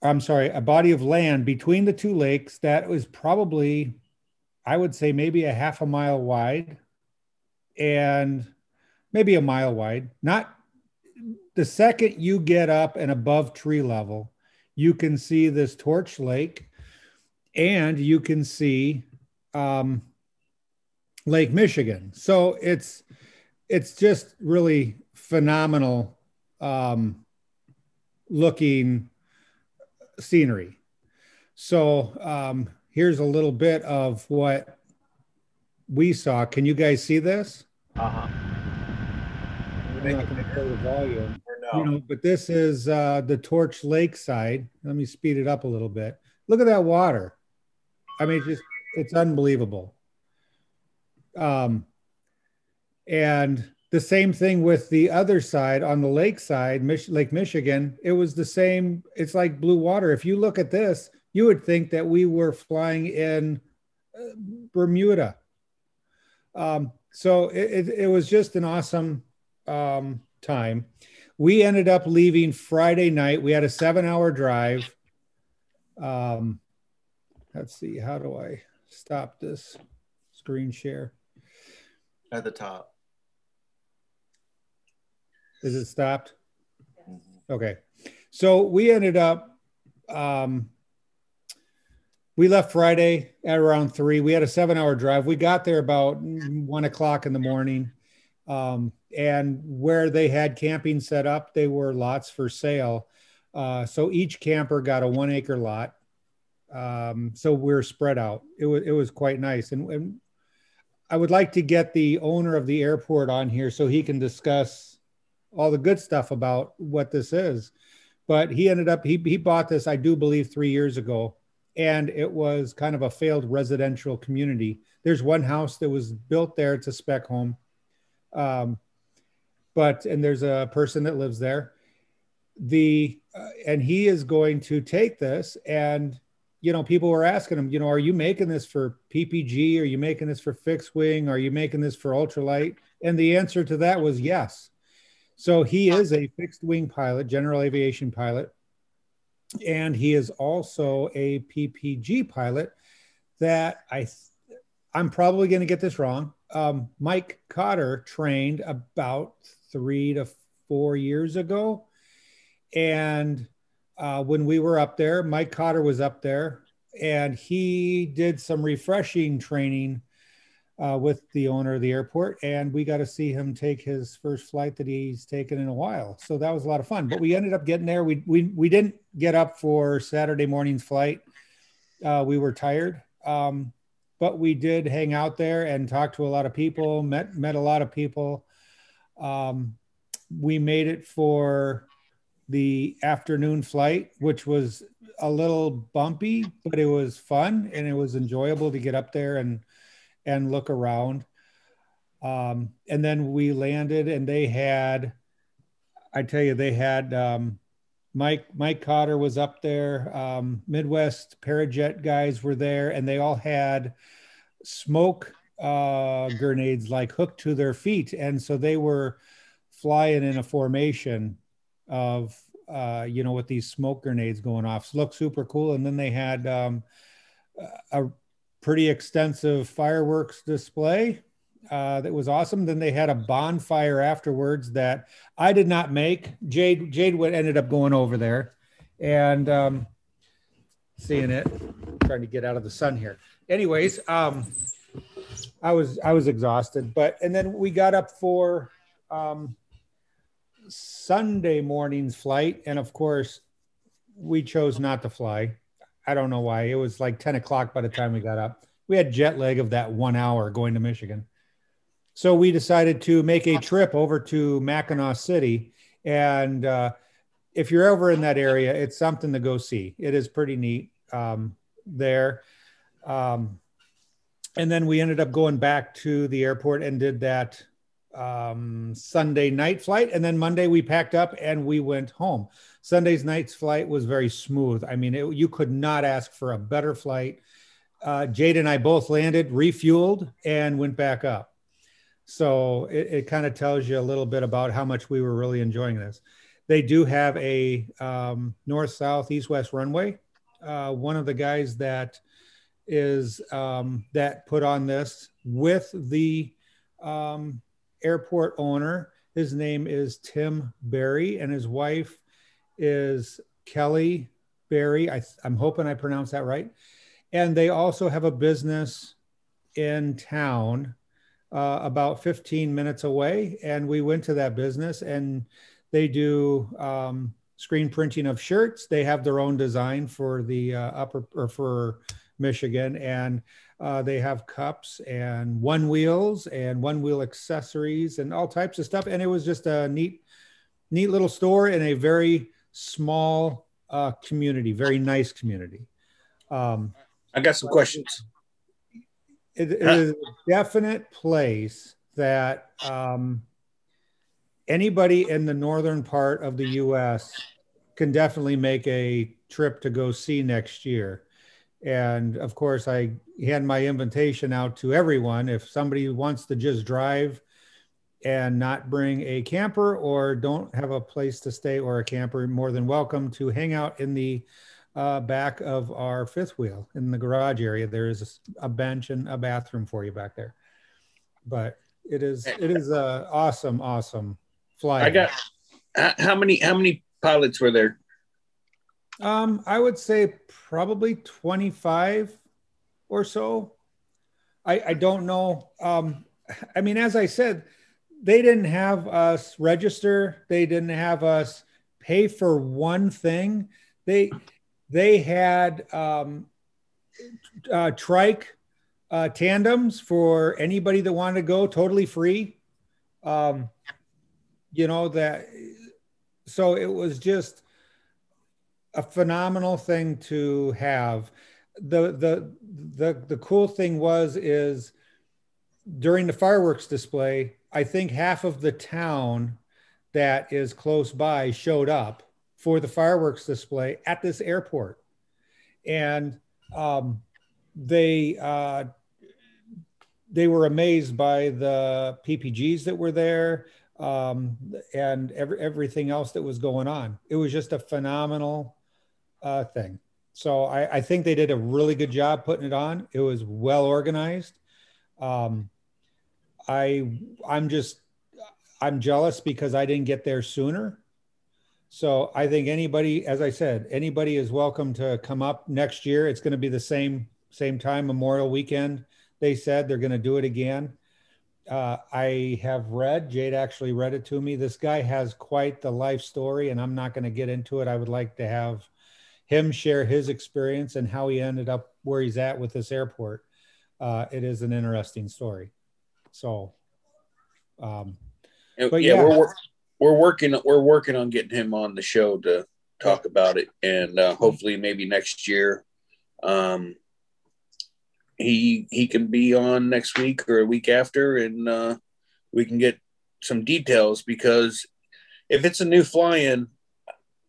I'm sorry, a body of land between the two lakes that was probably, I would say, maybe a half a mile wide and maybe a mile wide. Not the second you get up and above tree level, you can see this torch lake and you can see um, Lake Michigan. So it's it's just really phenomenal um, looking scenery. So um, here's a little bit of what we saw. Can you guys see this? Uh-huh. I'm not going to the volume. no? You know, but this is uh, the Torch Lake side. Let me speed it up a little bit. Look at that water. I mean, it's just it's unbelievable. Um, and the same thing with the other side on the lake side, Mich- Lake Michigan. It was the same. It's like blue water. If you look at this, you would think that we were flying in uh, Bermuda. Um, so it, it, it was just an awesome um, time. We ended up leaving Friday night. We had a seven hour drive. Um, let's see, how do I stop this screen share? At the top. Is it stopped? Okay. So we ended up, um, we left Friday at around three. We had a seven hour drive. We got there about one o'clock in the morning. Um, and where they had camping set up, they were lots for sale. Uh, so each camper got a one acre lot. Um, so we're spread out. It was, it was quite nice. And, and I would like to get the owner of the airport on here so he can discuss all the good stuff about what this is. But he ended up he he bought this, I do believe, three years ago, and it was kind of a failed residential community. There's one house that was built there; it's a spec home, um, but and there's a person that lives there. The uh, and he is going to take this and you know, people were asking him, you know, are you making this for PPG? Are you making this for fixed wing? Are you making this for ultralight? And the answer to that was yes. So he is a fixed wing pilot, general aviation pilot, and he is also a PPG pilot. That I, I'm probably going to get this wrong. Um, Mike Cotter trained about three to four years ago, and uh, when we were up there. Mike Cotter was up there, and he did some refreshing training uh, with the owner of the airport, and we got to see him take his first flight that he's taken in a while. So that was a lot of fun. But we ended up getting there. We we we didn't get up for Saturday morning's flight. Uh, we were tired. Um, but we did hang out there and talk to a lot of people, met met a lot of people. Um, we made it for the afternoon flight, which was a little bumpy, but it was fun and it was enjoyable to get up there and and look around. Um, and then we landed, and they had, I tell you, they had um, Mike Mike Cotter was up there. Um, Midwest Parajet guys were there, and they all had smoke uh, grenades like hooked to their feet, and so they were flying in a formation of uh, you know with these smoke grenades going off. So looked super cool. And then they had um, a pretty extensive fireworks display uh, that was awesome. Then they had a bonfire afterwards that I did not make. Jade Jade ended up going over there and um, seeing it. trying to get out of the sun here. Anyways, um, I was I was exhausted, but and then we got up for um, Sunday morning's flight, and of course, we chose not to fly. I don't know why. It was like 10 o'clock by the time we got up. We had jet lag of that one hour going to Michigan. so we decided to make a trip over to Mackinac City. And uh, if you're ever in that area, it's something to go see. It is pretty neat um, there. Um, and then we ended up going back to the airport and did that um, Sunday night flight. And then Monday we packed up and we went home. Sunday's night's flight was very smooth. I mean, it, you could not ask for a better flight. Uh, Jade and I both landed, refueled, and went back up. So it, it kind of tells you a little bit about how much we were really enjoying this. They do have a um, north, south, east, west runway. Uh, one of the guys that is um, that put on this with the um, airport owner. His name is Tim Barry, and his wife is Kelly Barry. I, I'm hoping I pronounced that right. And they also have a business in town uh, about 15 minutes away. And we went to that business and they do um, screen printing of shirts. They have their own design for the uh, upper or for Michigan. And uh, they have cups and one wheels and one wheel accessories and all types of stuff. And it was just a neat, neat little store in a very small uh, community, very nice community. Um, I got some questions. It, it is a definite place that um, anybody in the northern part of the U.S. can definitely make a trip to go see next year. And of course, I hand my invitation out to everyone. If somebody wants to just drive and not bring a camper or don't have a place to stay or a camper, more than welcome to hang out in the uh, back of our fifth wheel in the garage area. There is a, a bench and a bathroom for you back there. But it is it is a awesome, awesome flight. I got how many how many pilots were there? Um, I would say probably 25 or so. I, I don't know. Um, I mean, as I said, they didn't have us register. They didn't have us pay for one thing. They they had um, uh, trike uh, tandems for anybody that wanted to go, totally free. Um, you know that. So it was just a phenomenal thing to have. The the the the cool thing was is during the fireworks display, I think half of the town that is close by showed up for the fireworks display at this airport, and um, they uh, they were amazed by the PPGs that were there um, and every, everything else that was going on. It was just a phenomenal uh, thing. So I, I, think they did a really good job putting it on. It was well organized. Um, I I'm just I'm jealous because I didn't get there sooner. So I think anybody, as I said, anybody is welcome to come up next year. It's going to be the same same time Memorial Weekend. They said they're going to do it again. Uh, I have read, Jade actually read it to me. This guy has quite the life story, and I'm not going to get into it. I would like to have him share his experience and how he ended up where he's at with this airport. Uh, it is an interesting story. So, um, but yeah, yeah, we're we're working we're working on getting him on the show to talk about it, and uh, hopefully maybe next year, um, he he can be on next week or a week after, and uh, we can get some details because if it's a new fly-in,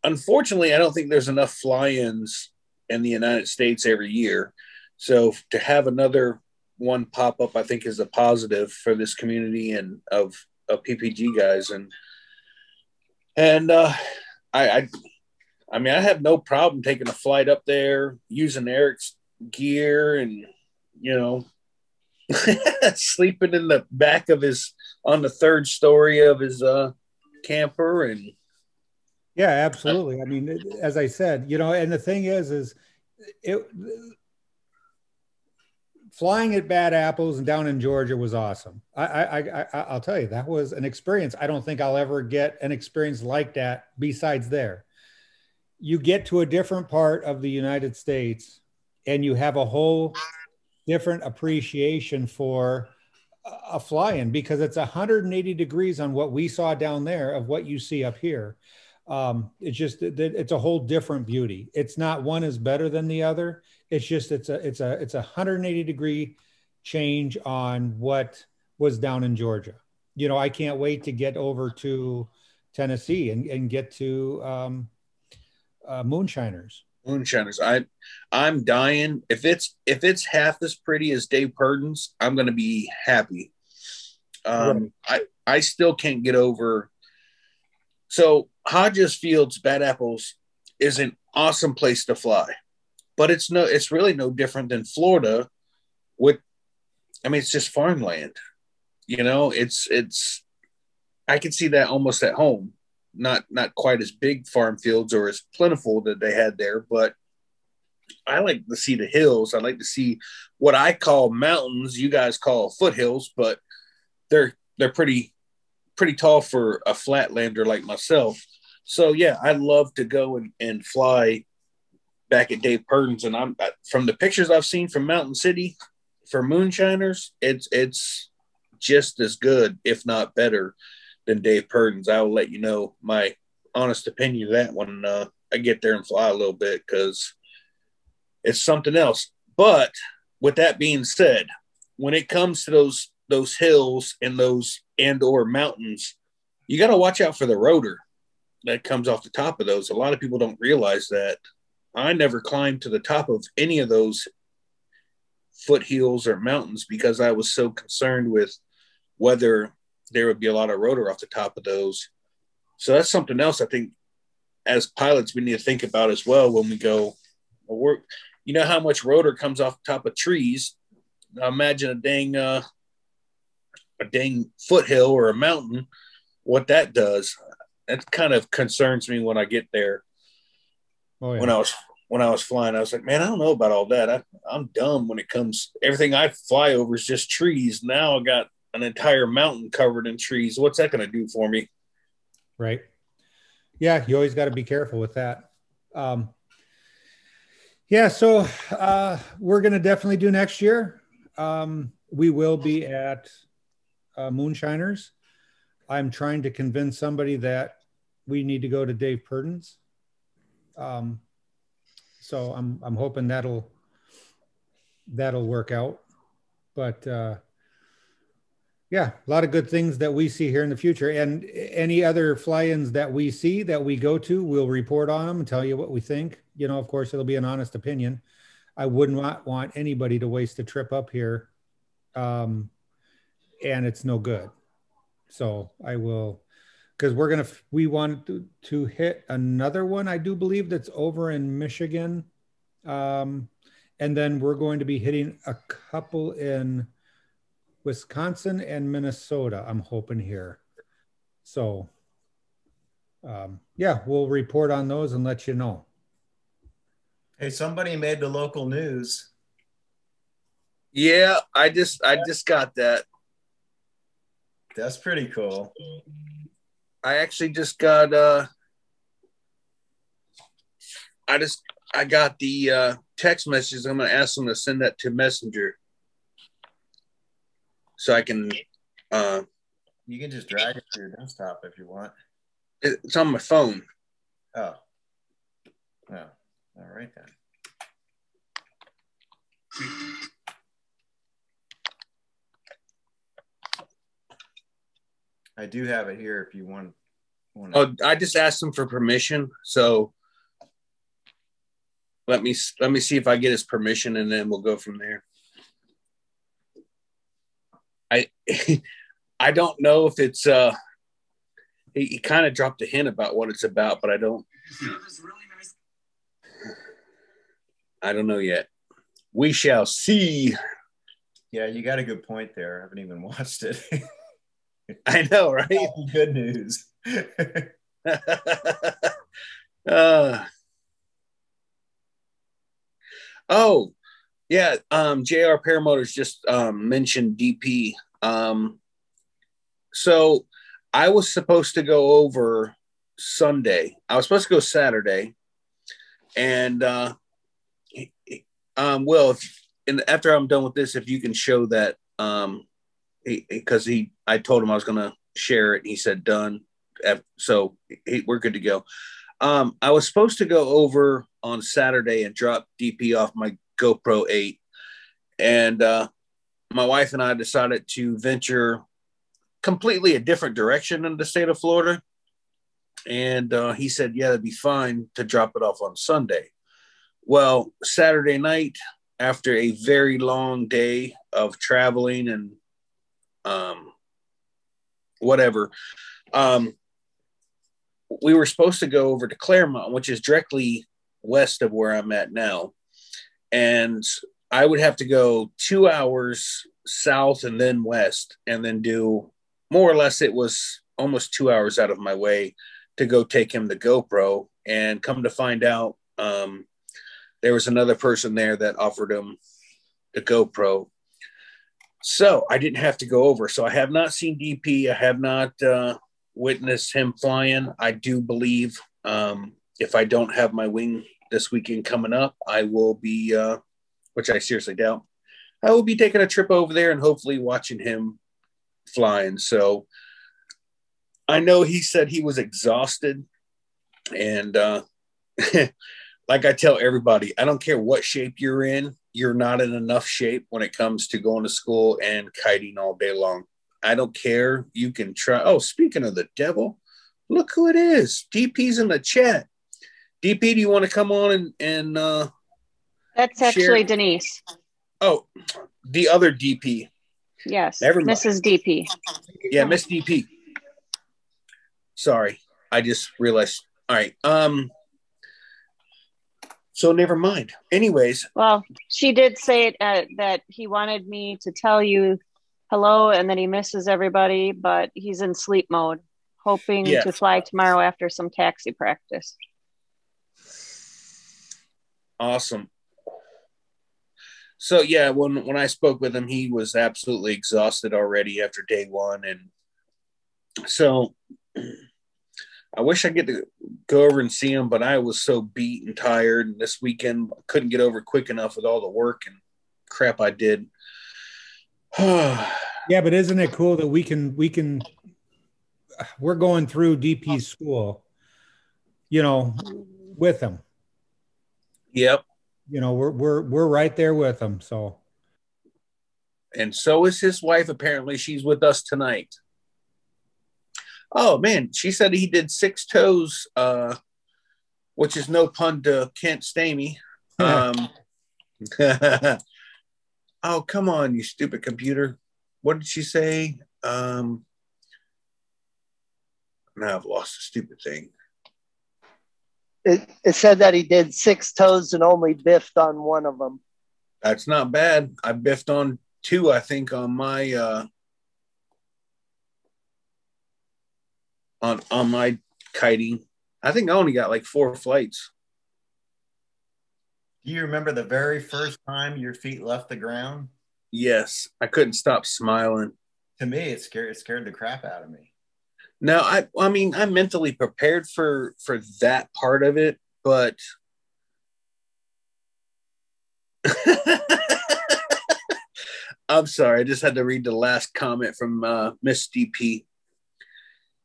unfortunately, I don't think there's enough fly-ins in the United States every year. So to have another one pop up, I think, is a positive for this community and of of PPG guys. And and uh, I, I, I mean, I have no problem taking a flight up there using Eric's gear and you know sleeping in the back of his on the third story of his uh camper and yeah, absolutely. I mean, as I said, you know, and the thing is, is it flying at Bad Apples and down in Georgia was awesome. I, I, I, I'll tell you, that was an experience. I don't think I'll ever get an experience like that besides there. You get to a different part of the United States and you have a whole different appreciation for a fly-in because it's 180 degrees on what we saw down there of what you see up here. Um, it's just that it's a whole different beauty. It's not one is better than the other. It's just it's a it's a it's a 180 degree change on what was down in Georgia. You know, I can't wait to get over to Tennessee and, and get to um, uh, Moonshiners. Moonshiners. I I'm dying. If it's if it's half as pretty as Dave Purdon's, I'm gonna be happy. Um, right. I I still can't get over. So Hodges Fields, Bad Apples, is an awesome place to fly, but it's no, it's really no different than Florida. With, I mean, it's just farmland. You know, it's it's. I can see that almost at home not not quite as big farm fields or as plentiful that they had there, but I like to see the hills. I like to see what I call mountains. You guys call foothills, but they're they're pretty pretty tall for a flatlander like myself. So yeah, I love to go and, and fly back at Dave Purdon's, and I'm from the pictures I've seen from Mountain City for moonshiners, it's it's just as good, if not better, than Dave Purdon's. I will let you know my honest opinion of that when uh, I get there and fly a little bit because it's something else. But with that being said, when it comes to those those hills and those and or mountains, you got to watch out for the rotor that comes off the top of those. A lot of people don't realize that. I never climbed to the top of any of those foothills or mountains because I was so concerned with whether there would be a lot of rotor off the top of those. So that's something else I think as pilots we need to think about as well when we go well, you know how much rotor comes off the top of trees. Now imagine a dang uh, a dang foothill or a mountain, what that does. That kind of concerns me when I get there. Oh, yeah. When I was when I was flying, I was like, man, I don't know about all that. I, I'm dumb when it comes. Everything I fly over is just trees. Now I got an entire mountain covered in trees. What's that going to do for me? Right. Yeah, you always got to be careful with that. Um, yeah, so uh, we're going to definitely do next year. Um, we will be at uh, Moonshiners. I'm trying to convince somebody that we need to go to Dave Purdon's. Um, so I'm I'm hoping that'll that'll work out. But uh, yeah, a lot of good things that we see here in the future. And any other fly-ins that we see that we go to, we'll report on them and tell you what we think. You know, of course, it'll be an honest opinion. I wouldn't want, want anybody to waste a trip up here, um, and it's no good. So I will, because we're gonna we want to, to hit another one. I do believe that's over in Michigan, um, and then we're going to be hitting a couple in Wisconsin and Minnesota, I'm hoping here. So, um, yeah, we'll report on those and let you know. Hey, somebody made the local news. Yeah, I just I just got that. That's pretty cool. I actually just got uh I just I got the uh text message. I'm gonna ask them to send that to Messenger so I can. Uh, you can just drag it to your desktop if you want. It's on my phone. Oh. Oh. All right then. I do have it here if you want. want. Oh, I just asked him for permission, so let me let me see if I get his permission, and then we'll go from there. I I don't know if it's uh he, he kind of dropped a hint about what it's about, but I don't I don't know yet. We shall see. Yeah, you got a good point there. I haven't even watched it. I know, right? Good news. uh, oh, yeah, um, JR Paramotors just um, mentioned DP. Um, so I was supposed to go over Sunday. I was supposed to go Saturday, and uh, um, Will, if, and after I'm done with this, if you can show that um, because he, he, I told him I was going to share it. And he said done. So he, we're good to go. Um, I was supposed to go over on Saturday and drop DP off my GoPro 8. And uh, my wife and I decided to venture completely a different direction in the state of Florida. And uh, he said, yeah, it'd be fine to drop it off on Sunday. Well, Saturday night, after a very long day of traveling and um, whatever, um, we were supposed to go over to Clermont, which is directly west of where I'm at now. And I would have to go two hours south and then west, and then do more or less, it was almost two hours out of my way to go take him the GoPro. And come to find out, um, there was another person there that offered him the GoPro. So I didn't have to go over. So I have not seen DP. I have not uh, witnessed him flying. I do believe um, if I don't have my wing this weekend coming up, I will be, uh, which I seriously doubt, I will be taking a trip over there and hopefully watching him flying. So I know he said he was exhausted. And uh, like I tell everybody, I don't care what shape you're in, you're not in enough shape when it comes to going to school and kiting all day long. I don't care. You can try. Oh, speaking of the devil, look who it is. DP's in the chat. DP, do you want to come on and and uh That's actually share? Denise. Oh, the other DP. Yes, Mrs. DP. Yeah, Miss DP. Sorry, I just realized. All right. Um. So never mind. Anyways. Well, she did say uh, that he wanted me to tell you hello, and that he misses everybody, but he's in sleep mode, hoping yeah. to fly tomorrow after some taxi practice. Awesome. So yeah, when when I spoke with him, he was absolutely exhausted already after day one, and so I wish I get to go over and see him, but I was so beat and tired, and this weekend I couldn't get over quick enough with all the work and crap I did. yeah, but isn't it cool that we can we can we're going through DP school, you know, with him. Yep you know, we're we're we're right there with them. So, and so is his wife. Apparently, she's with us tonight. Oh man, she said he did six toes, uh, which is no pun to Kent Stamey. Um, oh come on, you stupid computer! What did she say? Um, now I've lost the stupid thing it, it said that he did six toes and only biffed on one of them. That's not bad. I biffed on two, I think, on my uh, on on my kiting. I think I only got like four flights. Do you remember the very first time your feet left the ground? Yes, I couldn't stop smiling. To me, it scared it scared the crap out of me. No, I I mean I'm mentally prepared for for that part of it, but I'm sorry, I just had to read the last comment from uh, Miss DP.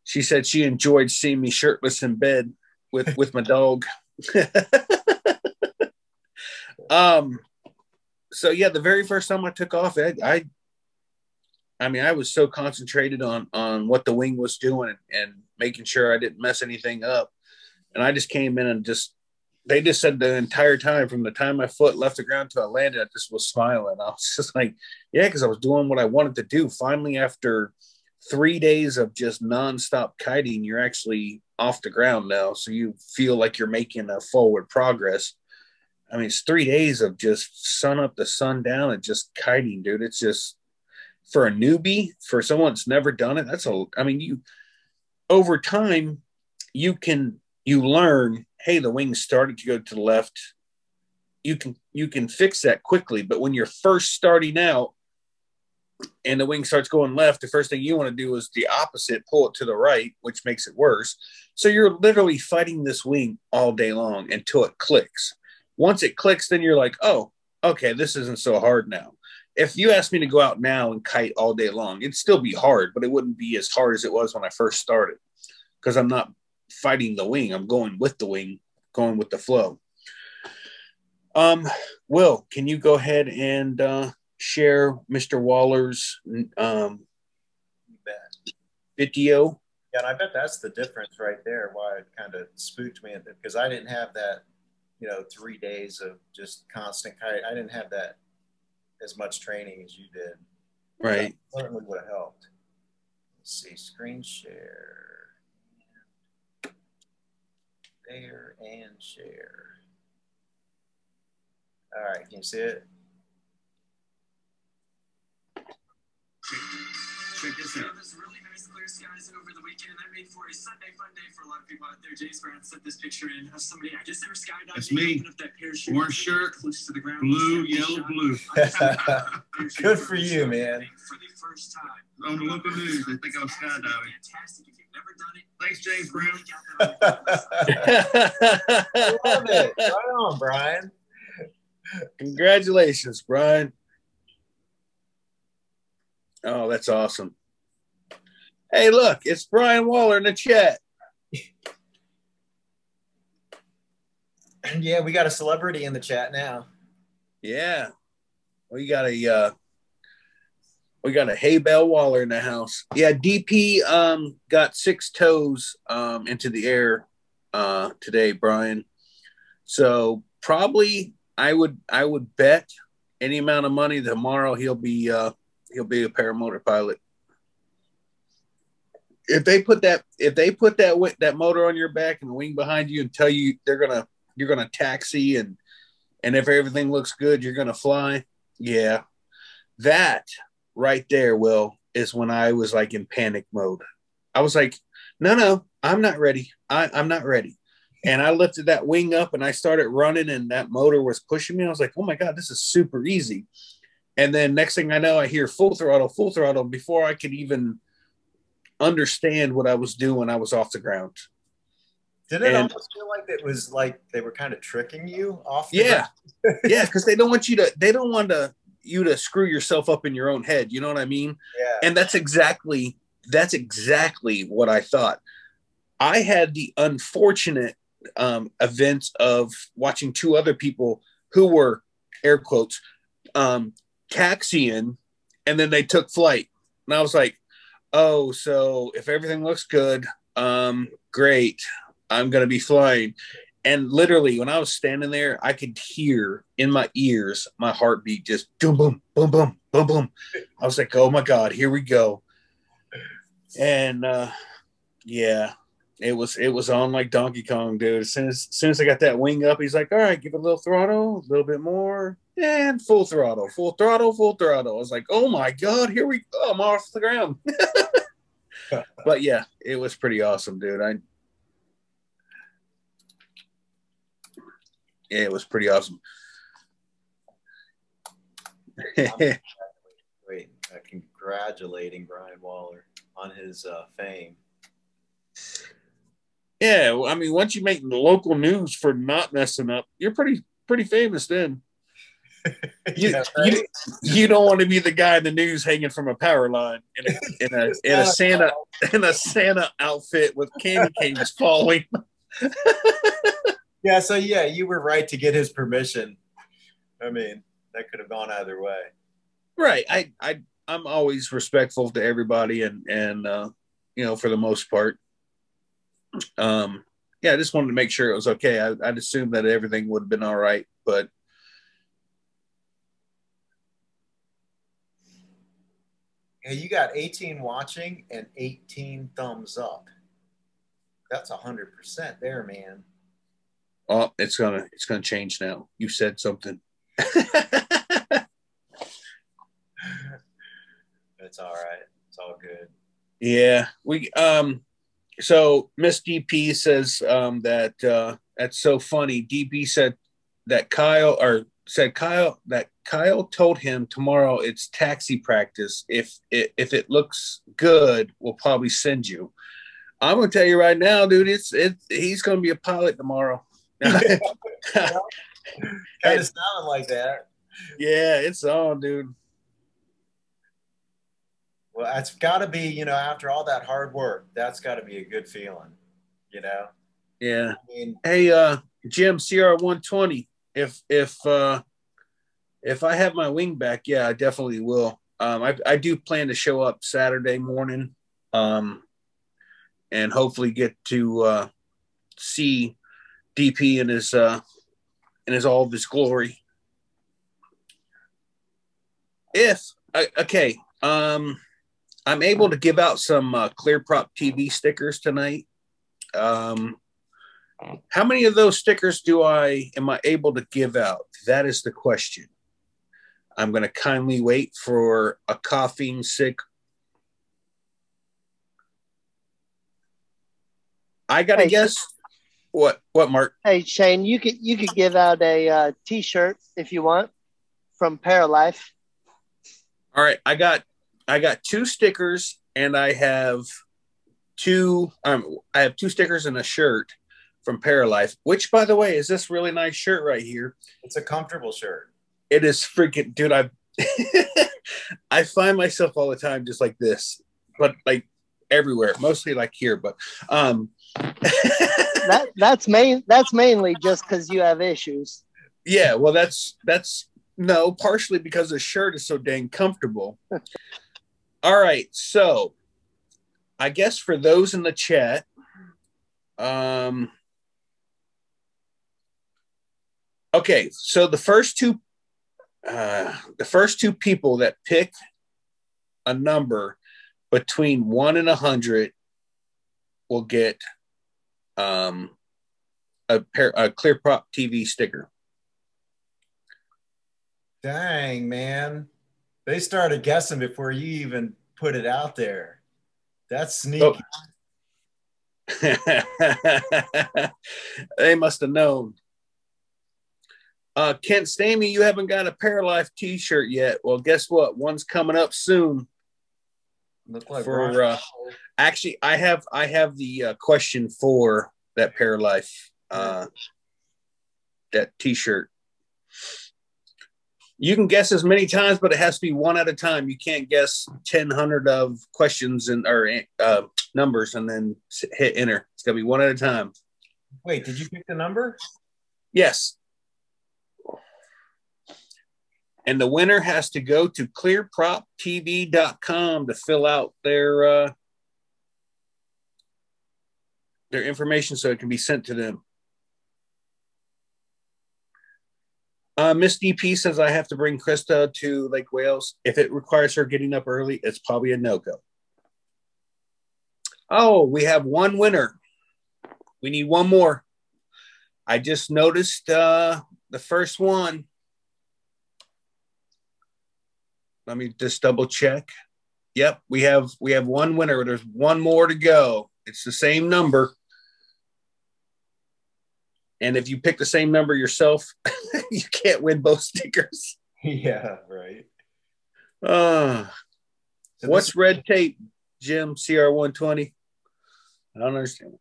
She said she enjoyed seeing me shirtless in bed with with my dog. um so yeah, the very first time I took off, I, I I mean, I was so concentrated on on what the wing was doing and, making sure I didn't mess anything up. And I just came in and just they just said the entire time from the time my foot left the ground to I landed, I just was smiling. I was just like, yeah, because I was doing what I wanted to do. Finally, after three days of just nonstop kiting, you're actually off the ground now. So you feel like you're making a forward progress. I mean, it's three days of just sun up to sun down and just kiting, dude. It's just for a newbie, for someone that's never done it, that's a, I mean, you, over time, you can, you learn, hey, the wings started to go to the left. You can, you can fix that quickly. But when you're first starting out and the wing starts going left, the first thing you want to do is the opposite, pull it to the right, which makes it worse. So you're literally fighting this wing all day long until it clicks. Once it clicks, then you're like, oh, okay, this isn't so hard now if you asked me to go out now and kite all day long, it'd still be hard, but it wouldn't be as hard as it was when I first started because I'm not fighting the wing. I'm going with the wing, going with the flow. Um, Will, can you go ahead and uh, share Mr. Waller's um, video? Yeah, and I bet that's the difference right there. Why it kind of spooked me because I didn't have that, you know, three days of just constant. I didn't have that as much training as you did. Right. That certainly would have helped. Let's see, screen share. There and share. All right, can you see it? Check this out. This really nice clear skies over the weekend. That made for a Sunday fun day for a lot of people out there. James Brown sent this picture in of somebody. I guess they were skydiving. That's me. Up that parachute, Orange shirt, close to the ground. blue, yellow, blue. Good for you, man. For the first time. On the local news, they think I was skydiving. Fantastic. If you've never done it, Thanks, James Brown. I love it. Right on, Brian. Congratulations, Brian. Oh, that's awesome. Hey, look, it's Brian Waller in the chat. Yeah, we got a celebrity in the chat now. Yeah. We got a uh we got a hay bale Waller in the house. Yeah, DP um got six toes um into the air uh today, Brian. So probably I would I would bet any amount of money tomorrow he'll be uh he'll be a paramotor pilot. If they put that if they put that that motor on your back and the wing behind you and tell you they're gonna you're gonna taxi and and if everything looks good you're gonna fly, yeah, that right there, Will, is when I was like in panic mode. I was like, no, no, I'm not ready. I, I'm not ready. And I lifted that wing up and I started running, and that motor was pushing me. I was like, oh my God, this is super easy. And then next thing I know, I hear full throttle, full throttle. Before I could even understand what I was doing, I was off the ground. Did it And- almost feel like it was like they were kind of tricking you off? The Yeah. yeah, because they don't want you to, they don't want to you to screw yourself up in your own head. You know what I mean? Yeah. and that's exactly that's exactly what I thought. I had the unfortunate um, event of watching two other people who were air quotes um, taxiing, and then they took flight, and I was like, "Oh, so if everything looks good, um, great, I'm gonna be flying." And literally, when I was standing there, I could hear in my ears my heartbeat just boom, boom, boom, boom, boom, boom. I was like, "Oh my god, here we go!" And uh, yeah, it was it was on like Donkey Kong, dude. As soon as, as soon as I got that wing up, he's like, "All right, give it a little throttle, a little bit more, and full throttle, full throttle, full throttle." I was like, "Oh my god, here we go! I'm off the ground." but yeah, it was pretty awesome, dude. I yeah, it was pretty awesome. Wait, congratulating Brian Waller on his uh, fame. Yeah, well, I mean, once you make local news for not messing up, you're pretty pretty famous then. You, Yeah, you, you don't want to be the guy in the news hanging from a power line in a in a, in a Santa in a Santa outfit with candy canes falling. Yeah, so yeah, you were right to get his permission. I mean, that could have gone either way. Right. I I I'm always respectful to everybody and and uh, you know for the most part. Um yeah, I just wanted to make sure it was okay. I, I'd assumed that everything would have been all right, but Yeah, you got 18 watching and 18 thumbs up. That's 100% there, man. oh, it's gonna it's gonna change now. You said something. It's all right. It's all good. Yeah, we um so Miss DP says um that uh that's so funny. DP said that Kyle or said Kyle that Kyle told him tomorrow it's taxi practice. If it if it looks good, we'll probably send you. I'm gonna tell you right now, dude, it's it he's gonna be a pilot tomorrow. Kind of sounded like that. yeah, it's on, dude. Well, that's got to be, you know, after all that hard work, that's got to be a good feeling, you know. Yeah. I mean, Hey, uh, Jim, CR one twenty. If if uh, if I have my wing back, yeah, I definitely will. Um, I I do plan to show up Saturday morning, um, and hopefully get to uh, see DP in his uh, in his all of his glory. If I- okay, um, I'm able to give out some uh, Clear Prop TV stickers tonight. Um, how many of those stickers do I am I able to give out? That is the question. I'm going to kindly wait for a coughing sick. I got to Hey. guess what what Mark. Hey Shane, you could you could give out a uh, T-shirt if you want from Paralife. All right, I got I got two stickers and I have two um I have two stickers and a shirt from Paralife. Which by the way is this really nice shirt right here. it's a comfortable shirt. It is freaking dude, I I find myself all the time just like this, but like everywhere, mostly like here, but um That that's main that's mainly just because you have issues. yeah, well that's that's no, partially because the shirt is so dang comfortable. All right, so I guess for those in the chat, um okay, so the first two uh the first two people that pick a number between one and a hundred will get um a pair a clear prop TV sticker. Dang, man. They started guessing before you even put it out there. That's sneaky. Oh. they must have known. Uh, Kent Stamey, you haven't got a Paralife T-shirt yet. Well, guess what? One's coming up soon. Like for, uh, Actually, I have I have the uh, question for that Paralife uh, that T-shirt. You can guess as many times, but it has to be one at a time. You can't guess ten hundred of questions and or uh, numbers and then hit enter. It's gonna be one at a time. Wait, did you pick the number? Yes. And the winner has to go to clearproptv.com to fill out their uh, their information so it can be sent to them. Uh, Miss DP says I have to bring Krista to Lake Wales. If it requires her getting up early, it's probably a no go. Oh, we have one winner. We need one more. I just noticed uh, the first one. Let me just double check. Yep, we have we have one winner. There's one more to go. It's the same number. And if you pick the same number yourself, you can't win both stickers. yeah, right. Uh, So what's this- red tape, Jim? CR120? I don't understand.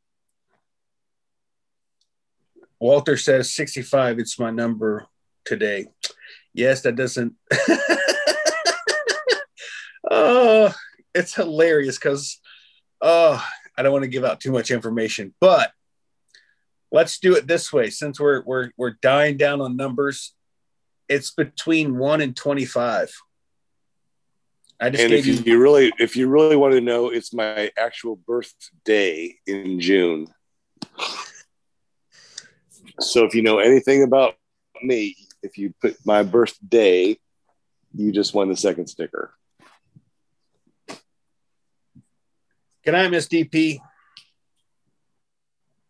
Walter says 65. It's my number today. Yes, that doesn't. oh, it's hilarious because oh, I don't want to give out too much information, but let's do it this way. Since we're we're we're dying down on numbers, it's between one and 25. I just and if you you really if you really want to know it's my actual birthday in june so if you know anything about me if you put my birthday you just won the second sticker Good night, Miss DP.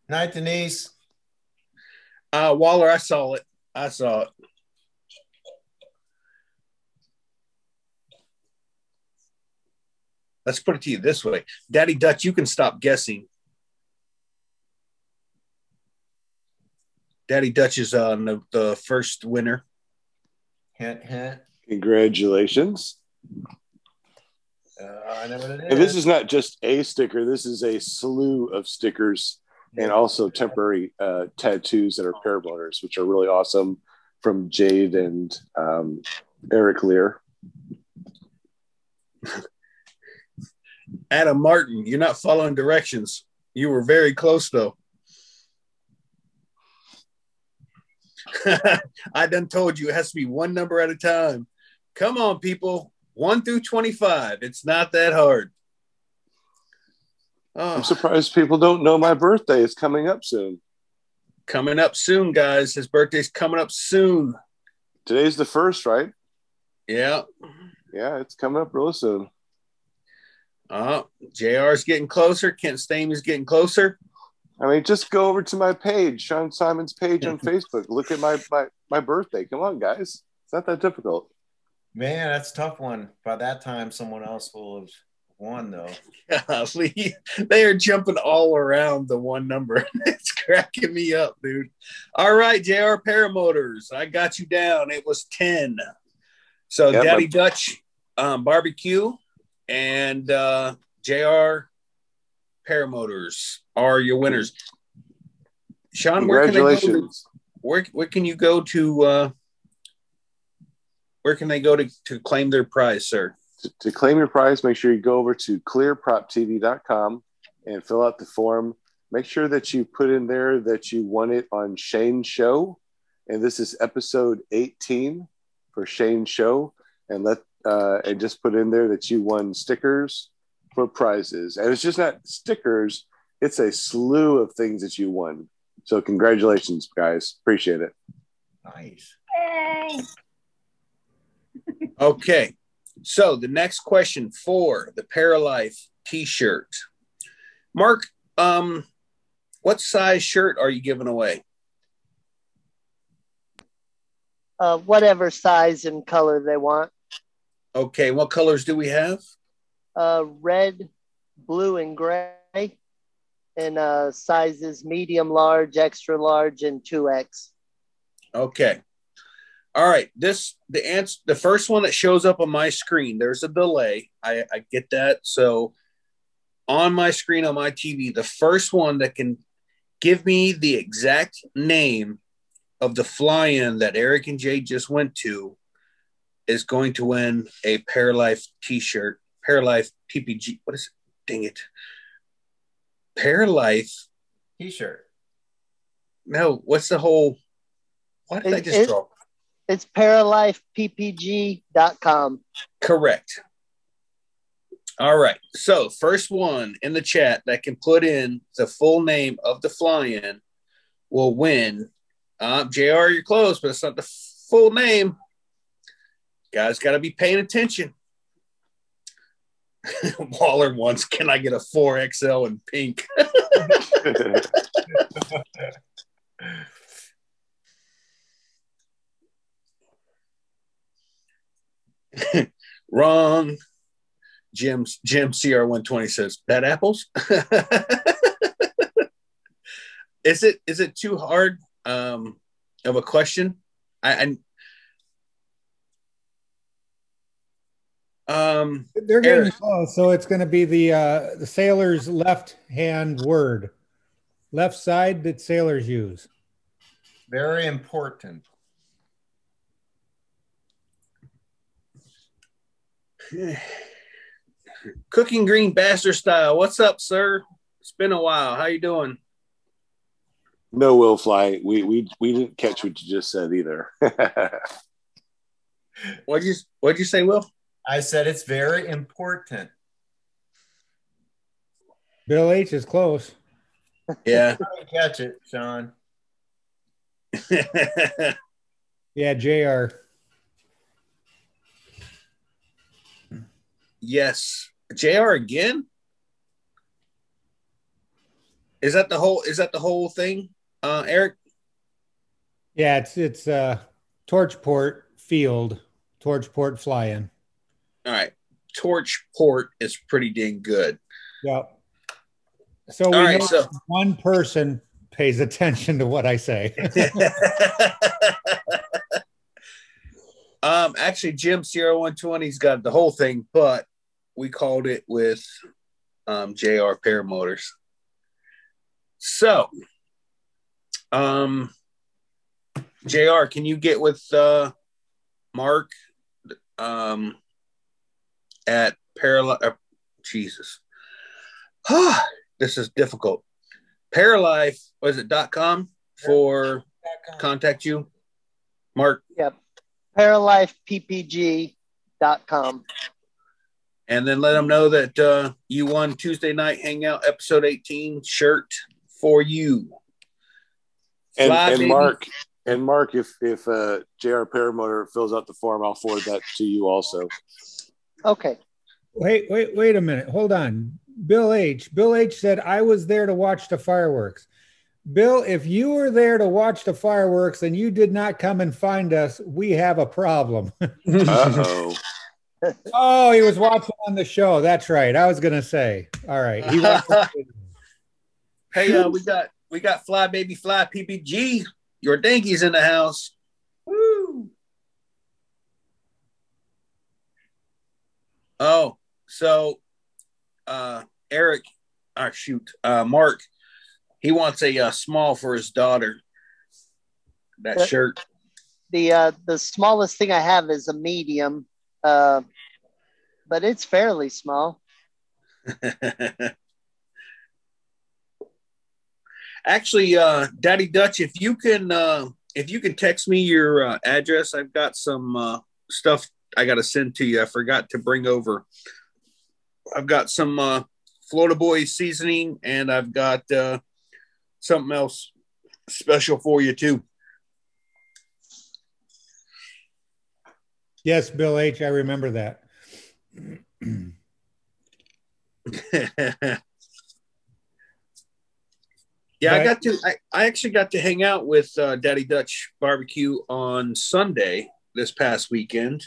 Night, Denise. Uh, Waller, I saw it. I saw it. Let's put it to you this way Daddy Dutch, you can stop guessing. Daddy Dutch is on the, the first winner. Hint, hint. congratulations Uh, I know what it is. and this is not just a sticker this is a slew of stickers and also temporary uh, tattoos that are pair blowers which are really awesome from jade and um, eric lear Adam Martin, you're not following directions. You were very close though. I done told you it has to be one number at a time. Come on, people. One through 25. It's not that hard. Oh. I'm surprised people don't know my birthday is coming up soon. Coming up soon, guys. His birthday's coming up soon. Today's the first, right? Yeah. Yeah, it's coming up real soon. Uh, JR's getting closer. Kent Stamey's getting closer. I mean, just go over to my page, Sean Simon's page on Facebook. Look at my, my my birthday. Come on, guys. It's not that difficult. Man, that's a tough one. By that time, someone else will have won, though. Golly, they are jumping all around the one number. it's cracking me up, dude. All right, JR Paramotors. I got you down. It was 10. So, yep, Daddy Dutch um, Barbecue and uh, JR Paramotors are your winners. Sean, where can they go to, where, where can you go to uh, where can they go to, to claim their prize, sir? To, to claim your prize, make sure you go over to clearproptv.com and fill out the form. Make sure that you put in there that you won it on Shane's show. And this is episode 18 for Shane's show. And let uh, and just put in there that you won stickers for prizes. And it's just not stickers, it's a slew of things that you won. So congratulations, guys. Appreciate it. Nice. Yay. okay. So the next question for the Paralife t-shirt. Mark, um, what size shirt are you giving away? Uh, whatever size and color they want. Okay, what colors do we have? Uh, red, blue, and gray, and uh, sizes medium, large, extra large, and two X. Okay. All right. This the answer. The first one that shows up on my screen. There's a delay. I, I get that. So on my screen on my TV, the first one that can give me the exact name of the fly-in that Eric and Jay just went to is going to win a Paralife T-shirt, Paralife PPG. What is it? Dang it, Paralife T-shirt. No, what's the whole? Why did it, I just it, draw? It's paralifeppg.com. Correct. All right. So, first one in the chat that can put in the full name of the fly-in will win. Uh, JR, you're close, but it's not the full name. Guys got to be paying attention. Waller wants, can I get a 4XL in pink? Wrong. Jim Jim CR120 says bad apples. is it is it too hard um, of a question? I, I Um, They're getting Eric. close, so it's going to be the uh, the sailor's left hand word, left side that sailors use. Very important. Cooking green bastard style. What's up, sir? It's been a while. How you doing? No, Will Fly. We we we didn't catch what you just said either. what'd you What'd you say, Will? I said it's very important. Bill H is close. Yeah. catch it, Sean. yeah, JR. Yes. JR again? Is that the whole is that the whole thing, uh Eric? Yeah, it's it's uh Torchport Field, Torchport fly-in. All right. Torch port is pretty dang good. Yep. So we right, so. one person pays attention to what I say. um, actually, Jim Sierra 120's got the whole thing, but we called it with um, JR Paramotors. So, um, JR, can you get with uh, Mark? Um, at Paral- uh, Jesus. this is difficult. Paralife, was it dot com for contact you? Mark. Yep. ParalifePPG.com. And then let them know that uh, you won Tuesday night hangout episode 18 shirt for you. And, Fly, and. Mark, and Mark, if if uh, JR Paramotor fills out the form, I'll forward that to you also. Okay. Wait, wait, wait a minute. Hold on. Bill H. Bill H said I was there to watch the fireworks. Bill, if you were there to watch the fireworks and you did not come and find us, we have a problem. Uh-oh. Oh, he was watching on the show. That's right. I was gonna say. All right. He hey, uh, we got we got Fly Baby Fly PPG. Your dinky's in the house. Woo! Oh, so uh Eric, uh shoot, uh Mark, he wants a uh, small for his daughter. That Yeah. shirt. The uh, the smallest thing I have is a medium, uh, but it's fairly small. Actually, uh, Daddy Dutch, if you can, uh, if you can text me your uh, address, I've got some uh, stuff I got to send to you. I forgot to bring over. I've got some uh, Florida Boys seasoning, and I've got uh, something else special for you too. Yes, Bill H. I remember that. Yeah, I got to. I, I actually got to hang out with uh, Daddy Dutch Barbecue on Sunday this past weekend,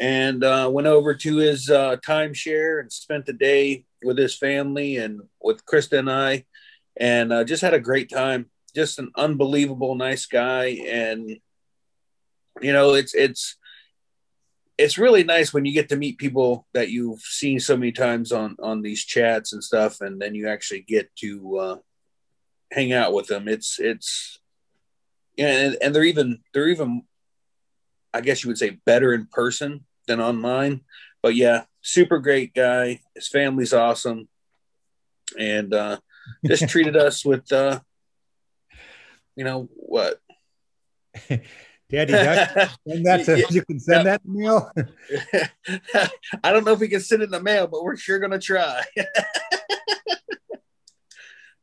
and uh, went over to his uh, timeshare and spent the day with his family and with Krista and I, and uh, just had a great time. Just an unbelievable nice guy, and you know, it's it's it's really nice when you get to meet people that you've seen so many times on on these chats and stuff, and then you actually get to. Uh, hang out with them. It's it's yeah, and, and they're even they're even I guess you would say better in person than online. But yeah, super great guy. His family's awesome. And uh just treated us with uh you know what? Daddy Duck, send that to, you can send that mail. I don't know if we can send it in the mail, but we're sure gonna try.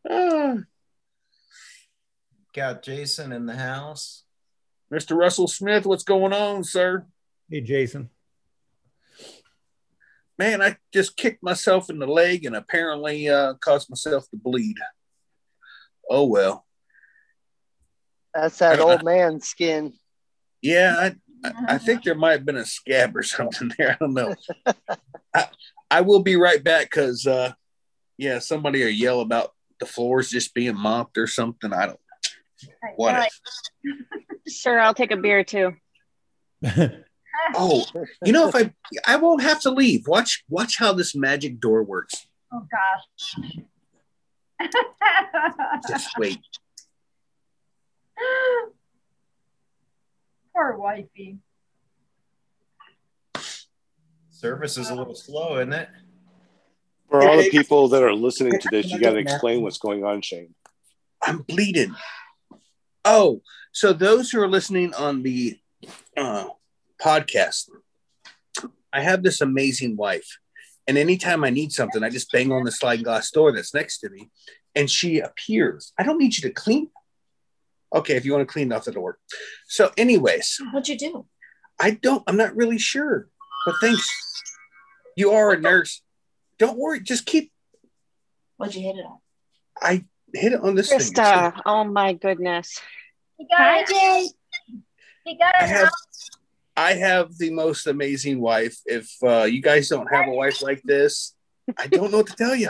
Ah. Got Jason in the house. Mr. Russell Smith, what's going on, sir? Hey, Jason. Man, I just kicked myself in the leg and apparently uh, caused myself to bleed. Oh well. That's that old man skin. Yeah, I, I, I think there might have been a scab or something there. I don't know. I, I will be right back because, uh, yeah, somebody will yell about the floors just being mopped or something. I don't. know. What? Sure, I'll take a beer too. Oh, you know, if I I won't have to leave. Watch watch how this magic door works. Oh gosh. Just wait. Poor wifey. Service is a little slow, isn't it? For all the people that are listening to this, you got to explain what's going on, Shane. I'm bleeding. Oh, so those who are listening on the uh, podcast, I have this amazing wife, and anytime I need something, I just bang on the sliding glass door that's next to me, and she appears. I don't need you to clean. Okay, if you want to clean off the door. So, anyways, What'd you do? I don't. I'm not really sure, but thanks. You are a nurse. Don't worry. Just keep. What'd you hit it on? I hit it on this thing. Krista, oh my goodness. He got it. He got I it. have, I have the most amazing wife. If uh, you guys don't have a wife like this, I don't know what to tell you.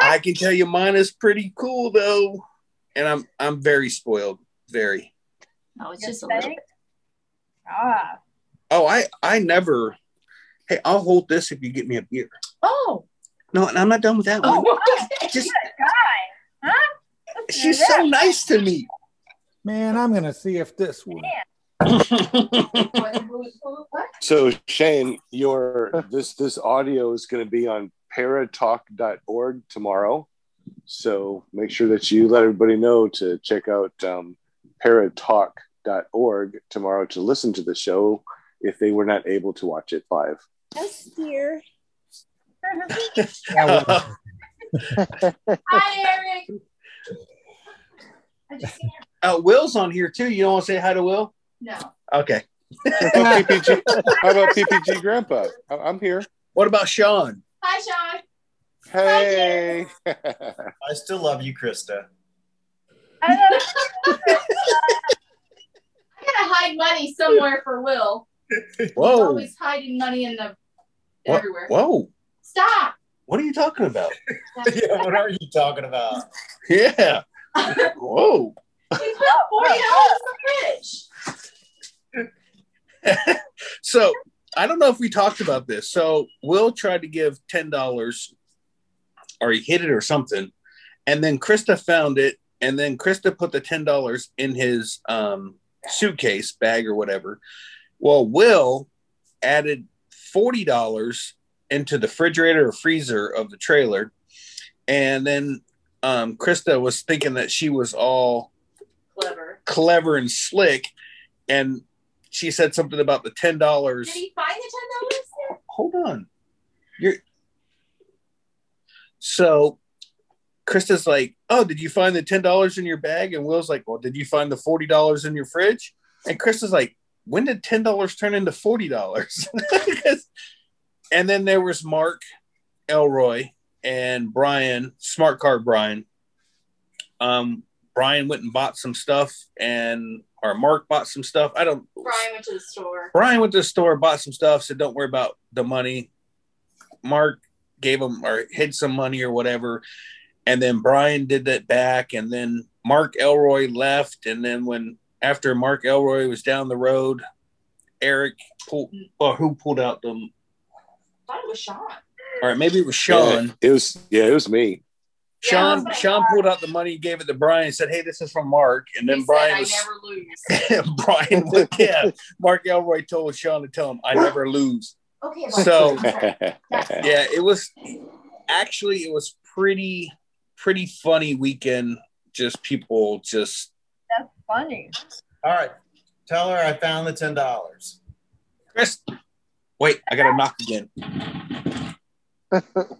I can tell you mine is pretty cool though, and I'm I'm very spoiled. Very. No, it's just a little bit. Ah. Oh, I I never. Hey, I'll hold this if you get me a beer. Oh, No, and I'm not done with that one. oh, Just Guy. Huh? she's so nice to me. Man, I'm gonna see if this will. So Shane, your this this audio is going to be on paratalk.org tomorrow. So make sure that you let everybody know to check out um, paratalk.org tomorrow to listen to the show if they were not able to watch it live. Yes, dear. Hi, Eric. I Uh, Will's on here too. You don't want to say hi to Will? no. Okay. How about PPG, how about PPG Grandpa? I'm here. What about Sean? Hi, Sean. Hey. I still love you, Krista. I gotta hide money somewhere for Will. He's Whoa. always hiding money in the What? everywhere. Whoa. Stop. What are you talking about? yeah, what are you talking about? Yeah. Whoa. We put forty dollars in the fridge. So I don't know if we talked about this. So Will tried to give ten dollars, or he hid it or something, and then Krista found it, and then Krista put the ten dollars in his um, suitcase bag or whatever. Well, Will added forty dollars into the refrigerator or freezer of the trailer, and then um, Krista was thinking that she was all Clever. clever and slick, and she said something about the ten dollars. Did he find the ten dollars? Hold on, you're so. Krista's like, "Oh, did you find the ten dollars in your bag?" And Will's like, "Well, did you find the forty dollars in your fridge?" And Krista's like, "When did ten dollars turn into forty dollars?" and then there was Mark, Elroy, and Brian, Smart Card Brian. Um, Brian went and bought some stuff, and or Mark bought some stuff. I don't. Brian went to the store. Brian went to the store, bought some stuff, said, "Don't worry about the money." Mark gave him or hid some money or whatever, and then Brian did that back, and then Mark Elroy left, and then when after Mark Elroy was down the road, Eric pulled or who pulled out the I thought it was Sean. all right, maybe it was Sean. Yeah, it was yeah, it was me. Sean Yeah. Sean pulled out the money, gave it to Brian, said, "Hey, this is from Mark." And then He Brian said, was I never lose. Brian was yeah. Mark Elroy told Sean to tell him, "I never lose." Okay. well, So- Yeah, it was actually it was pretty pretty funny weekend. Just people just That's funny. All right. Tell her I found the ten dollars. Chris. Wait, I got to knock again.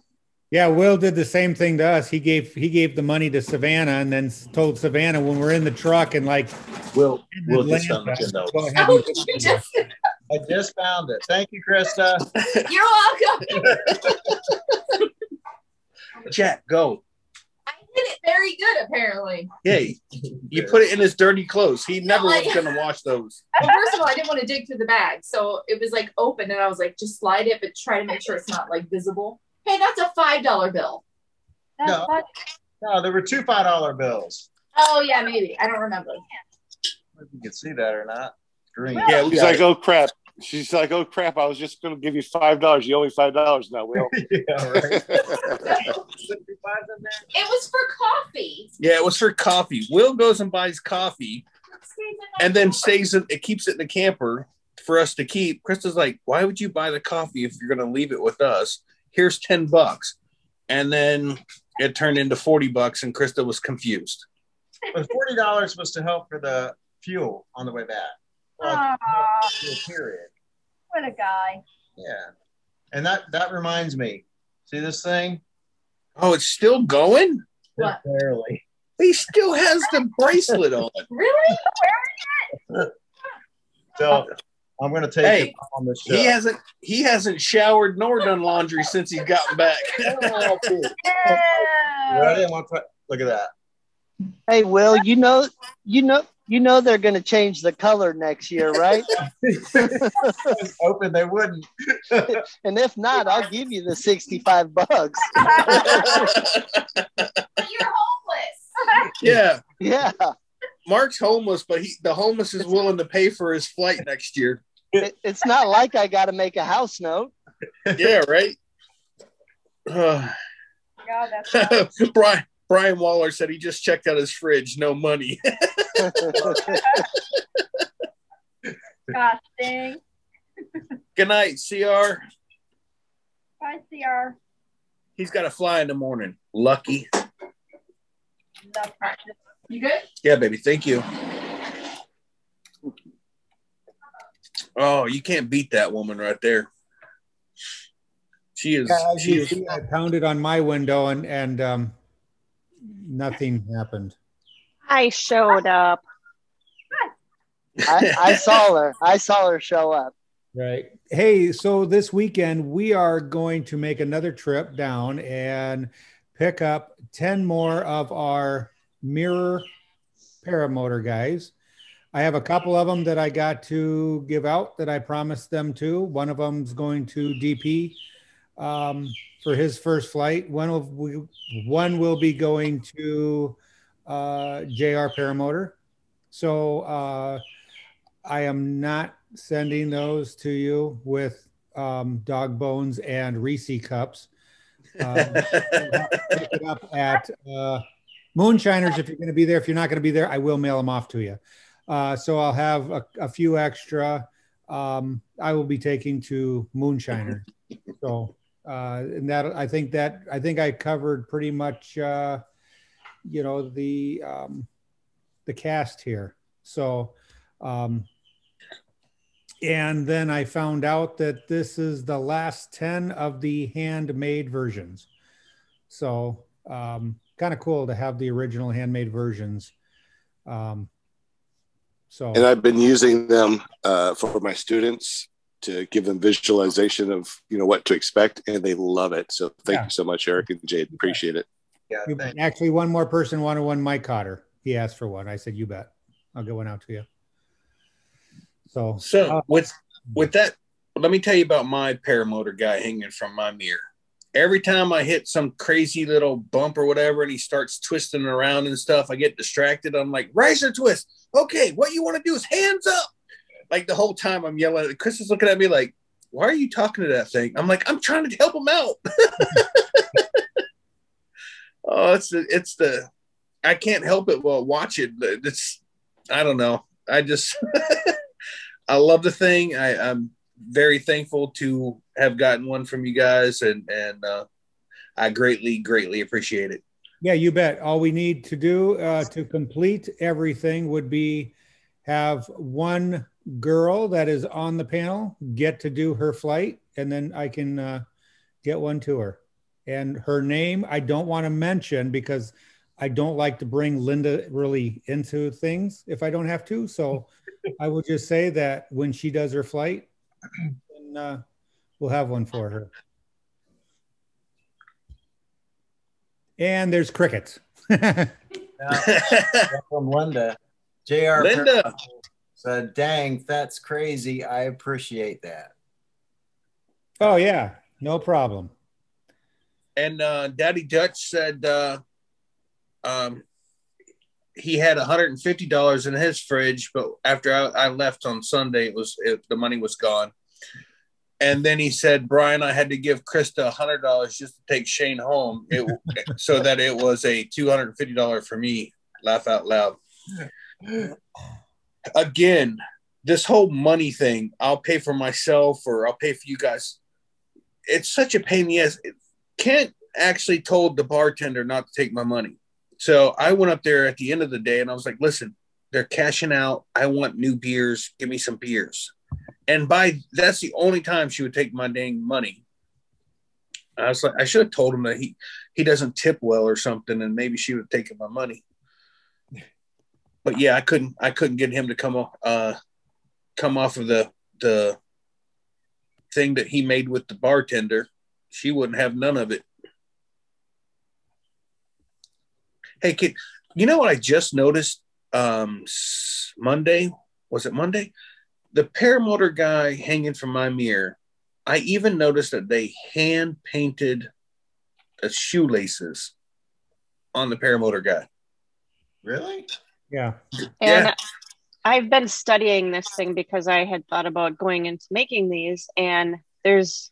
Yeah, Will did the same thing to us. He gave he gave the money to Savannah and then told Savannah when we're in the truck and like Will Will Will just found the ten dollars. Go ahead and- you just, I just found it. Thank you, Krista. you're welcome. Jack, go. I did it very good, apparently. Hey, you put it in his dirty clothes. He never No, was gonna wash those. Well, first of all, I didn't want to dig through the bag, so it was like open, and I was like, just slide it, but try to make sure it's not like visible. Hey, that's a five dollar bill. That's No. funny. No, there were two five dollar bills. Oh yeah, maybe I don't remember. If you can see that or not. Green. Yeah, we She's like, oh crap. She's like, oh crap, I was just gonna give you five dollars. You owe me five dollars now, Will. yeah, right. It was for coffee. Yeah, it was for coffee. Will goes and buys coffee and then stays in, it keeps it in the camper for us to keep. Krista's like, why would you buy the coffee if you're gonna leave it with us? Here's 10 bucks. And then it turned into 40 bucks and Krista was confused. But forty dollars was to help for the fuel on the way back. Well, ah. period. what a guy. Yeah. And that that reminds me. See this thing? Oh, it's still going? What? Barely. He still has the bracelet on. Really? So I'm gonna take Hey, it on the show. He hasn't he hasn't showered nor done laundry since he's gotten back. Oh, oh, you Yeah. ready? I want to look at that. Hey, Will, you know, you know, you know they're going to change the color next year, right? Open, they wouldn't. and if not, I'll give you the sixty-five bucks. But you're homeless. yeah. Yeah, Mark's homeless, but he the homeless is willing to pay for his flight next year. it, it's not like I got to make a house note. Yeah, right. Uh, God, that's. Brian Brian Waller said he just checked out his fridge, no money. Gosh dang. Good night, CR. Bye, CR. He's got to fly in the morning. Lucky. You good? Yeah, baby. Thank you. Oh, you can't beat that woman right there. She is. Yeah, she is. I pounded on my window and and um, nothing happened. I showed up. I, I saw her. I saw her show up. Right. Hey, so this weekend we are going to make another trip down and pick up 10 more of our mirror paramotor guys. I have a couple of them that I got to give out that I promised them to. One of them's going to DP um, for his first flight. One of we, one will be going to uh, JR Paramotor. So uh, I am not sending those to you with um, dog bones and Reese cups. Um, pick it up at uh, Moonshiners if you're going to be there. If you're not going to be there, I will mail them off to you. Uh, so I'll have a, a few extra. Um, I will be taking to Moonshiner. So uh, and that I think that I think I covered pretty much uh, you know the um, the cast here. So um, and then I found out that this is the last 10 of the handmade versions. So um, kind of cool to have the original handmade versions. Um, so And I've been using them uh, for my students to give them visualization of you know what to expect, and they love it. So thank Yeah. you so much, Eric and Jade. Appreciate it. Yeah, You- actually, one more person wanted one Mike Cotter. He asked for one. I said, "You bet. I'll get one out to you." So, So uh, with with that, let me tell you about my paramotor guy hanging from my mirror. Every time I hit some crazy little bump or whatever, and he starts twisting around and stuff, I get distracted. I'm like, riser twist. Okay, what you want to do is hands up. Like the whole time I'm yelling. Chris is looking at me like, why are you talking to that thing? I'm like, I'm trying to help him out. oh, it's the it's the I can't help it while watch it. It's I don't know. I just I love the thing. I, I'm very thankful to have gotten one from you guys, and and uh, I greatly greatly appreciate it. yeah, you bet. All we need to do uh, to complete everything would be have one girl that is on the panel get to do her flight, and then I can uh, get one to her. And her name I don't want to mention because I don't like to bring Linda really into things if I don't have to. So I will just say that when she does her flight, then, uh, we'll have one for her. And there's crickets. Yeah, from Linda. JR Linda. Said, Dang, that's crazy. I appreciate that. oh yeah, no problem. And uh, Daddy Dutch said uh, um, he had $150 in his fridge, but after I, I left on Sunday, it was it, the money was gone. And then he said, Brian, I had to give Krista $100 just to take Shane home, it, so that it was a $250 for me. Laugh out loud. Again, this whole money thing, I'll pay for myself or I'll pay for you guys. It's such a pain in the ass. Kent actually told the bartender not to take my money. So I went up there at the end of the day and I was like, listen, they're cashing out. I want new beers. Give me some beers. And by that's the only time she would take my dang money. I was like, I should have told him that he he doesn't tip well or something, and maybe she would have taken my money. But yeah, I couldn't I couldn't get him to come off uh come off of the the thing that he made with the bartender. She wouldn't have none of it. Hey kid, you know what I just noticed um Monday? Was it Monday? The paramotor guy hanging from my mirror. I even noticed that they hand painted the shoelaces on the paramotor guy. Really? Yeah. And Yeah. I've been studying this thing because I had thought about going into making these, and there's,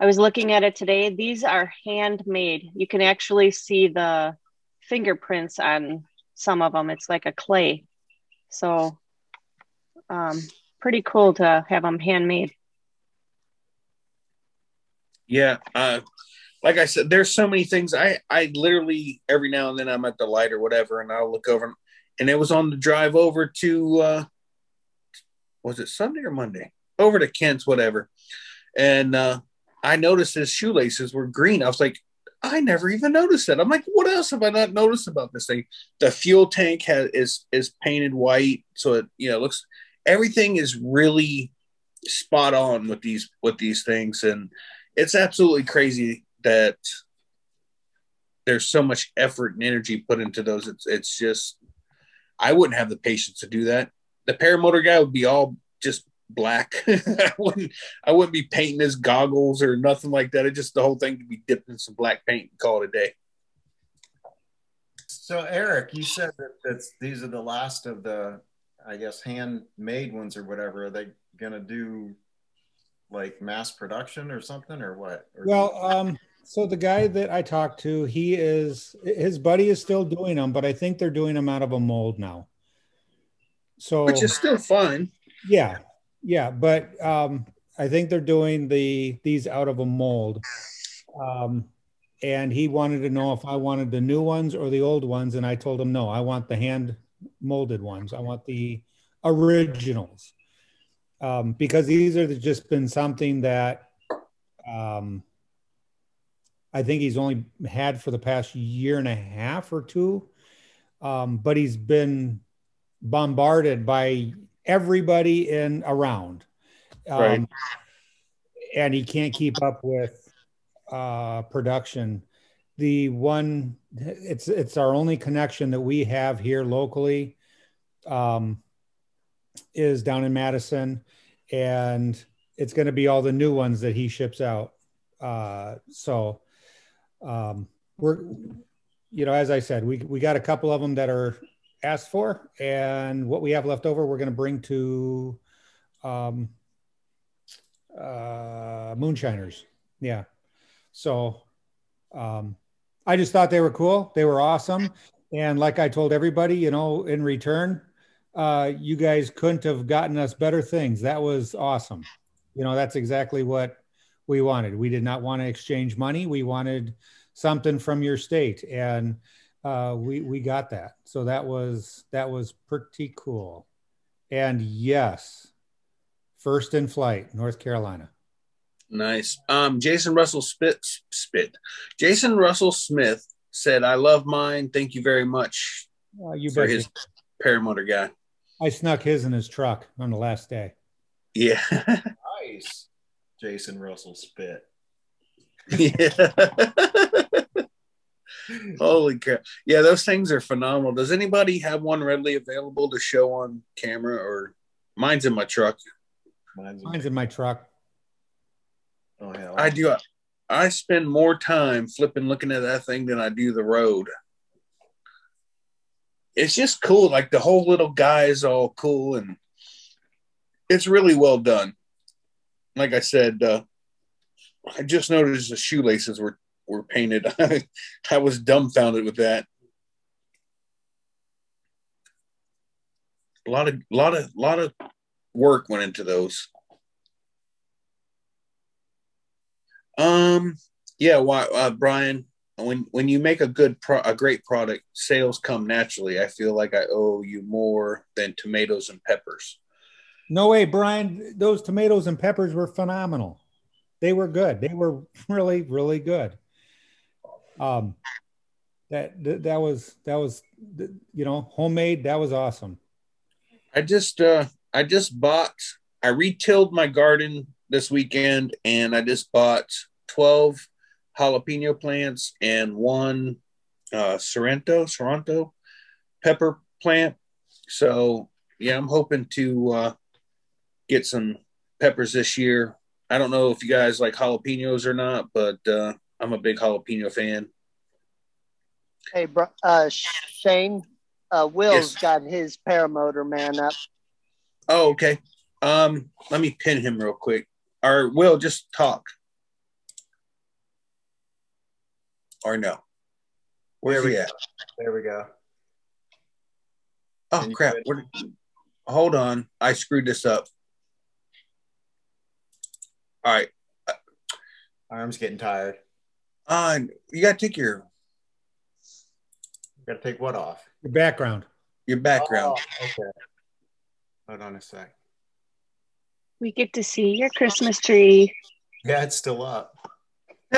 I was looking at it today. These are handmade. You can actually see the fingerprints on some of them. It's like a clay. So, um, pretty cool to have them handmade. Yeah, uh, like I said, there's so many things. I I literally every now and then I'm at the light or whatever, and I'll look over, and it was on the drive over to uh was it Sunday or Monday? Over to Kent's, whatever, and uh I noticed his shoelaces were green. I was like, I never even noticed that. I'm like, what else have I not noticed about this thing? The fuel tank has is is painted white, so it you know looks everything is really spot on with these with these things, and it's absolutely crazy that there's so much effort and energy put into those. It's it's just I wouldn't have the patience to do that. The paramotor guy would be all just black. I wouldn't I wouldn't be painting his goggles or nothing like that. It just the whole thing could be dipped in some black paint and call it a day. So Eric, you said that that's these are the last of the I guess handmade ones or whatever. Are they gonna do like mass production or something or what? Or Well, um, so the guy that I talked to, he is his buddy is still doing them, but I think they're doing them out of a mold now. So Which is still fun. yeah, yeah, but um, I think they're doing the these out of a mold. Um, and he wanted to know if I wanted the new ones or the old ones, and I told him no, I want the hand molded ones. I want the originals um, because these are just been something that um, I think he's only had for the past year and a half or two. Um, but he's been bombarded by everybody in around. Um, Right. And he can't keep up with uh, production. The one, it's it's our only connection that we have here locally, um, is down in Madison, and it's going to be all the new ones that he ships out. Uh, so um, we're, you know, as I said, we we got a couple of them that are asked for, and what we have left over, we're going to bring to um, uh, moonshiners. Yeah. So um, I just thought they were cool. They were awesome. And like I told everybody, you know, in return, uh, you guys couldn't have gotten us better things. That was awesome. You know, that's exactly what we wanted. We did not want to exchange money. We wanted something from your state, and uh, we we got that. So that was that was pretty cool. And yes, first in flight, North Carolina. Nice. Um, Jason Russell Spit Spit. Jason Russell Smith said, "I love mine. Thank you very much Uh, you for bet. his paramotor guy." I snuck his in his truck on the last day. Yeah. nice. Jason Russell spit. yeah. Holy crap. Yeah, those things are phenomenal. Does anybody have one readily available to show on camera or mine's in my truck? Mine's, Mine's in my truck. Oh hell. I do I spend more time flipping looking at that thing than I do the road. It's just cool. Like the whole little guy is all cool and it's really well done. Like I said, uh, I just noticed the shoelaces were were painted. I was dumbfounded with that. A lot of lot of lot of work went into those. Um, yeah, why, uh, Brian? When when you make a good pro- a great product, sales come naturally. I feel like I owe you more than tomatoes and peppers. No way, Brian. Those tomatoes and peppers were phenomenal. They were good. They were really, really good. Um, that that, that was that was you know homemade. That was awesome. I just uh I just bought I retilled my garden this weekend and I just bought 12 jalapeno plants and one uh Sorrento, Sorrento pepper plant. So yeah, I'm hoping to uh get some peppers this year. I don't know if you guys like jalapenos or not, but uh I'm a big jalapeno fan. Hey, bro, uh, Shane, uh, Will's Yes. got his paramotor man up. Oh, okay. Um, let me pin him real quick. Or Will, just talk. Or no. Where are we at? There we go. Oh crap. Where, hold on. I screwed this up. All right. Arm's getting tired. Uh, you got to take your Got to take what off? Your background. your background. Oh, okay. Hold on a sec. We get to see your Christmas tree. Yeah, it's still up.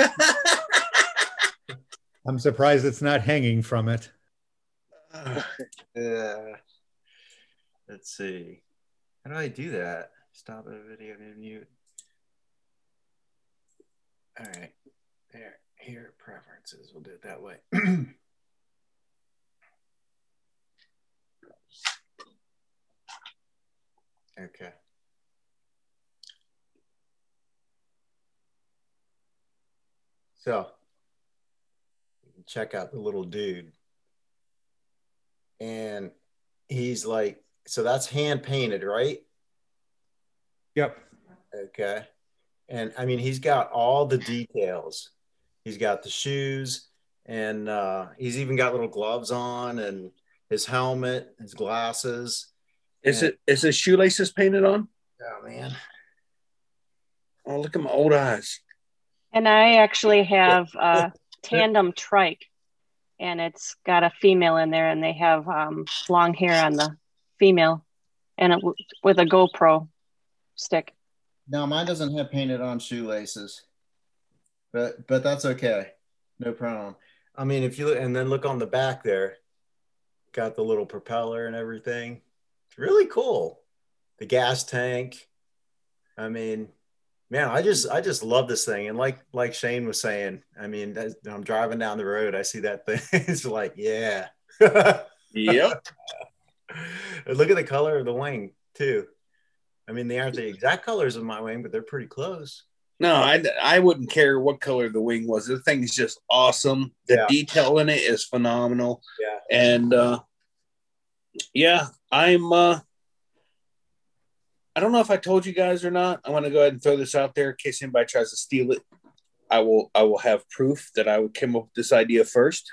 I'm surprised it's not hanging from it. Yeah. Let's see. How do I do that? Stop the video and mute. All right. There. Here, preferences. We'll do it that way. okay. So, check out the little dude. And he's like, so that's hand painted, right? Yep. Okay. And I mean, he's got all the details. He's got the shoes, and uh, he's even got little gloves on, and his helmet, his glasses. Is And- it is his shoelaces painted on? Oh man. Oh, look at my old eyes. And I actually have a tandem trike, and it's got a female in there, and they have um, long hair on the female, and it, with a GoPro stick. No, mine doesn't have painted on shoelaces, but but that's okay, no problem. I mean, if you look and then look on the back there, got the little propeller and everything. It's really cool. The gas tank. I mean, man, I just I just love this thing. And like like Shane was saying, I mean, as I'm driving down the road, I see that thing. it's like, yeah. Yep. Look at the color of the wing too. I mean, they aren't the exact colors of my wing, but they're pretty close. No, I, I wouldn't care what color the wing was. The thing is just awesome. The Yeah. detail in it is phenomenal. Yeah. And uh, yeah, I'm. Uh, I don't know if I told you guys or not. I want to go ahead and throw this out there in case anybody tries to steal it. I will. I will have proof that I would came up with this idea first.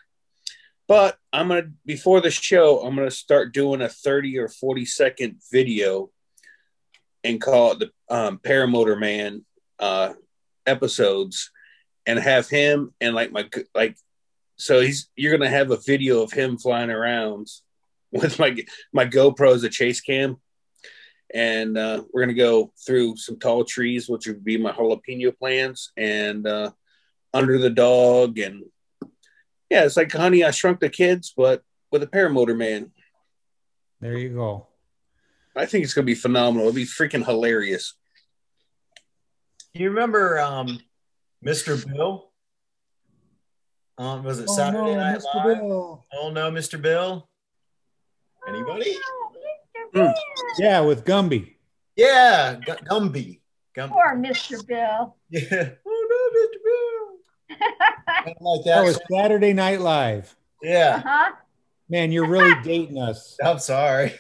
But I'm gonna before the show. I'm gonna start doing a 30 or 40 second video and call it the um, Paramotor Man uh, episodes, and have him and like my like. So he's you're gonna have a video of him flying around with my my GoPro as a chase cam, and uh, we're gonna go through some tall trees, which would be my jalapeno plants, and uh, under the dog, and yeah, it's like Honey, I Shrunk the Kids, but with a paramotor man. There you go. I think it's gonna be phenomenal. It'll be freaking hilarious. You remember um, Mr. Bill? Um, was it Saturday Night Live? Oh no, Mr. Bill. Anybody? Yeah, with Gumby. Yeah, Gu- Gumby. Gumby. Poor Mr. Bill. Yeah. Oh no, Mr. Bill. like That was Saturday Night Live. Yeah. Huh? Man, you're really dating us. I'm sorry.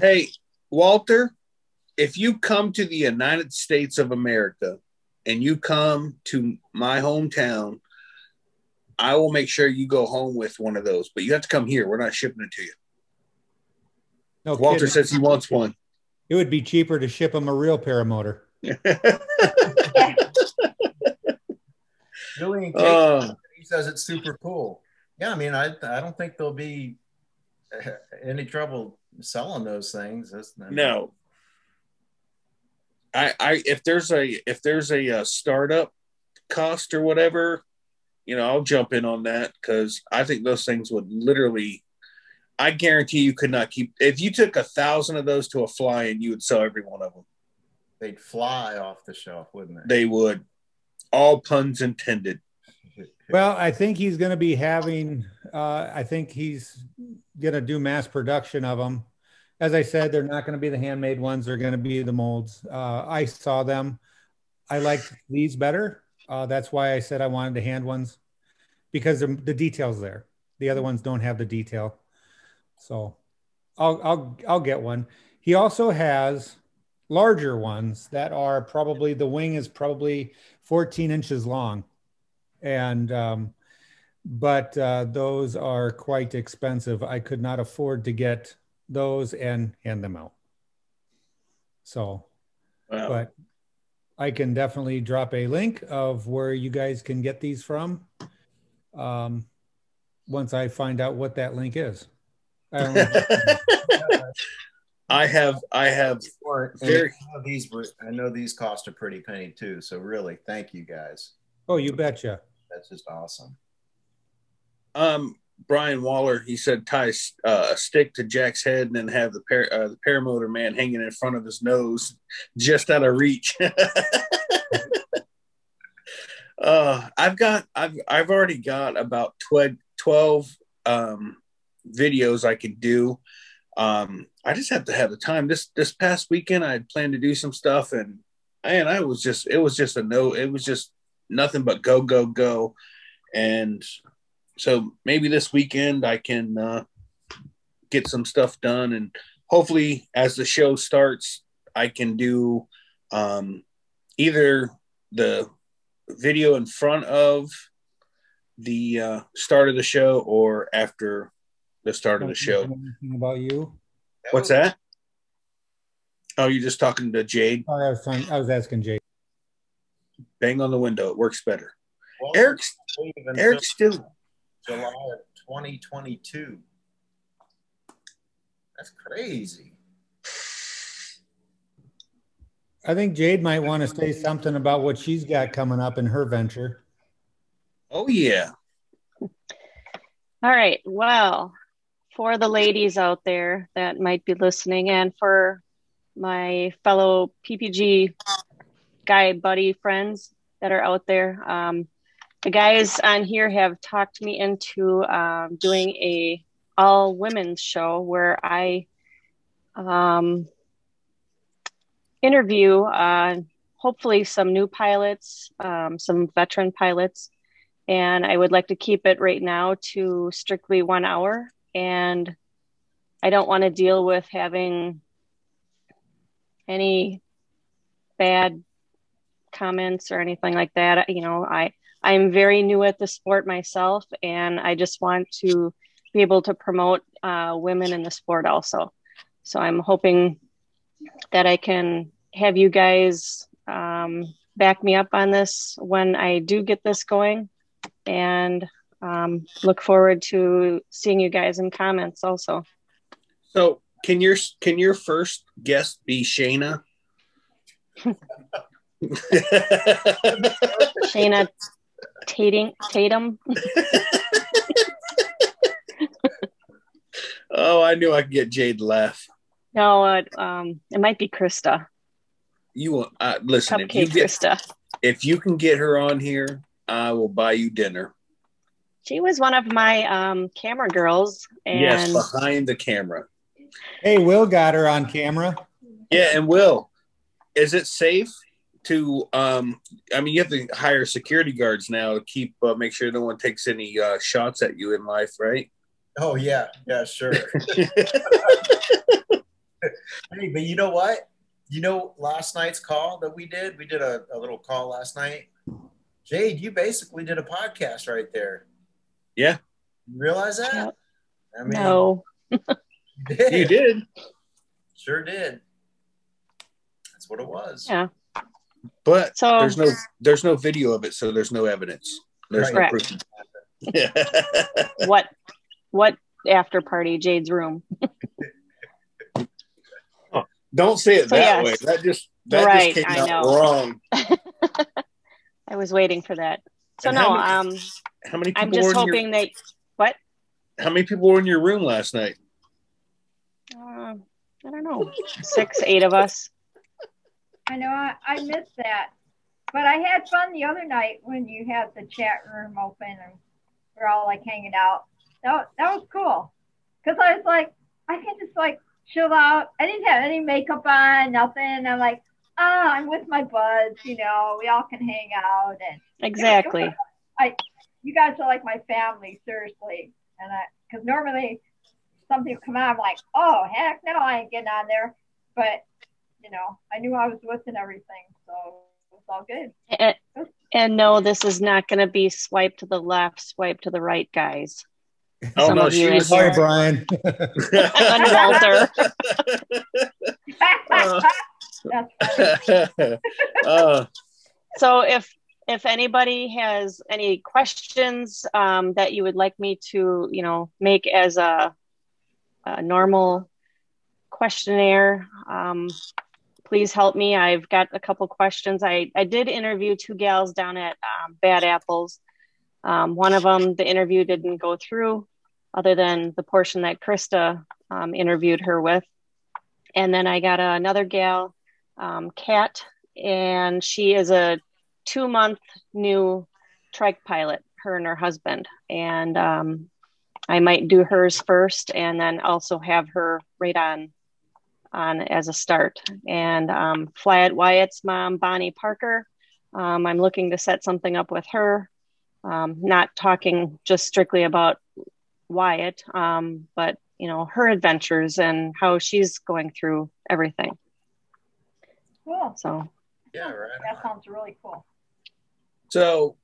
Hey, Walter, if you come to the United States of America and you come to my hometown, I will make sure you go home with one of those. But you have to come here. We're not shipping it to you. No Walter kidding. says he wants one. it would be cheaper to ship him a real paramotor. Julian Uh, he says it's super cool. Yeah, I mean, I I don't think there'll be uh, any trouble selling those things. That's, I no. I, I if there's a if there's a, uh startup cost or whatever, you know, I'll jump in on that because I think those things would literally. I guarantee you could not keep if you took a thousand of those to a fly and you would sell every one of them. they'd fly off the shelf, wouldn't they? They would. All puns intended. Well, I think he's going to be having, uh, I think he's going to do mass production of them. As I said, they're not going to be the handmade ones. They're going to be the molds. Uh, I saw them. I liked these better. Uh, that's why I said I wanted the hand ones because the, the details there. The other ones don't have the detail. So I'll, I'll, I'll get one. He also has larger ones that are probably, the wing is probably 14 inches long and um, but uh, those are quite expensive. I could not afford to get those and hand them out. So, Wow. but I can definitely drop a link of where you guys can get these from. Um, once I find out what that link is. I don't know. I have I have very I know these were I know these cost a pretty penny too. So really, thank you guys. oh, you betcha. That's just awesome. Um Brian Waller. He said tie uh, a stick to Jack's head and then have the par- uh, the paramotor man hanging in front of his nose, just out of reach. uh, I've got I've I've already got about 12, 12 um, videos I could do. Um, I just have to have the time. This this past weekend, I had planned to do some stuff, and and I was just it was just a no. It was just nothing but go go go, and so maybe this weekend I can uh, get some stuff done, and hopefully as the show starts, I can do um, either the video in front of the uh, start of the show or after the start of the show. Anything about you? What's that? Oh, you're just talking to Jade. Oh, I was trying, I was asking Jade. Bang on the window. It works better. Well, Eric's Eric's still July of 2022. That's crazy. I think Jade might want to say something about what she's got coming up in her venture. Oh yeah. All right. Well, for the ladies out there that might be listening, and for my fellow PPG guy buddy friends that are out there, um, the guys on here have talked me into um, doing a all women's show where I um, interview uh, hopefully some new pilots, um, some veteran pilots, and I would like to keep it right now to strictly one hour. And I don't want to deal with having any bad comments or anything like that. You know, I I'm very new at the sport myself, and I just want to be able to promote uh, women in the sport also. So I'm hoping that I can have you guys um, back me up on this when I do get this going and um, look forward to seeing you guys in comments also. So can your can your first guest be Shayna? Shayna Tating, Tatum. oh, I knew I could get Jade to laugh. No, uh, um, it might be Krista. You will uh, listen. If you, get, Krista. if you can get her on here, I will buy you dinner. She was one of my um, camera girls, and yes, behind the camera. Hey, Will got her on camera. Yeah, and Will, is it safe to? Um, I mean, you have to hire security guards now to keep uh, make sure no one takes any uh, shots at you in life, right? Oh yeah, yeah, sure. hey, but you know what? You know, last night's call that we did, we did a, a little call last night. Jade, you basically did a podcast right there. Yeah, You realize that? Yep. I mean, no, you did. you did. Sure did. That's what it was. yeah, But So- there's no there's no video of it, so there's no evidence. There's no Correct. proof. what, what after party? Jade's room. Don't say it So, that yes. way. That just that Right, just came I out know. wrong. I was waiting for that. So And no, how many- um, How many people I'm just in hoping your, that what? How many people were in your room last night? Uh, I don't know, six, eight of us. I know I, I missed that. But I had fun the other night when you had the chat room open and we're all like hanging out. That, that was cool. Because I was like, I can just like chill out. I didn't have any makeup on, nothing. I'm like, ah, I'm with my buds, you know, we all can hang out. And Exactly. I, you guys are like my family, seriously. And I, because normally something will come out, I'm like, oh, heck no, I ain't getting on there. But, you know, I knew I was with and everything. So it's all good. And, and no, this is not going to be swipe to the left, swipe to the right, guys. Oh Some no, you she was Sorry, here. Brian. And Walter. Uh, uh, So if if anybody has any questions um, that you would like me to, you know, make as a, a normal questionnaire, um, please help me. I've got a couple questions. I, I did interview two gals down at um, Bad Apples. Um, one of them, the interview didn't go through, other than the portion that Krista um, interviewed her with. And then I got another gal, um, Kat, and she is a two month new trike pilot, her and her husband. And um, I might do hers first and then also have her right on on as a start and um, fly at Wyatt's mom, Bonnie Parker. Um, I'm looking to set something up with her, um, not talking just strictly about Wyatt, um, but you know her adventures and how she's going through everything. cool. So Yeah, right. That sounds really cool. so,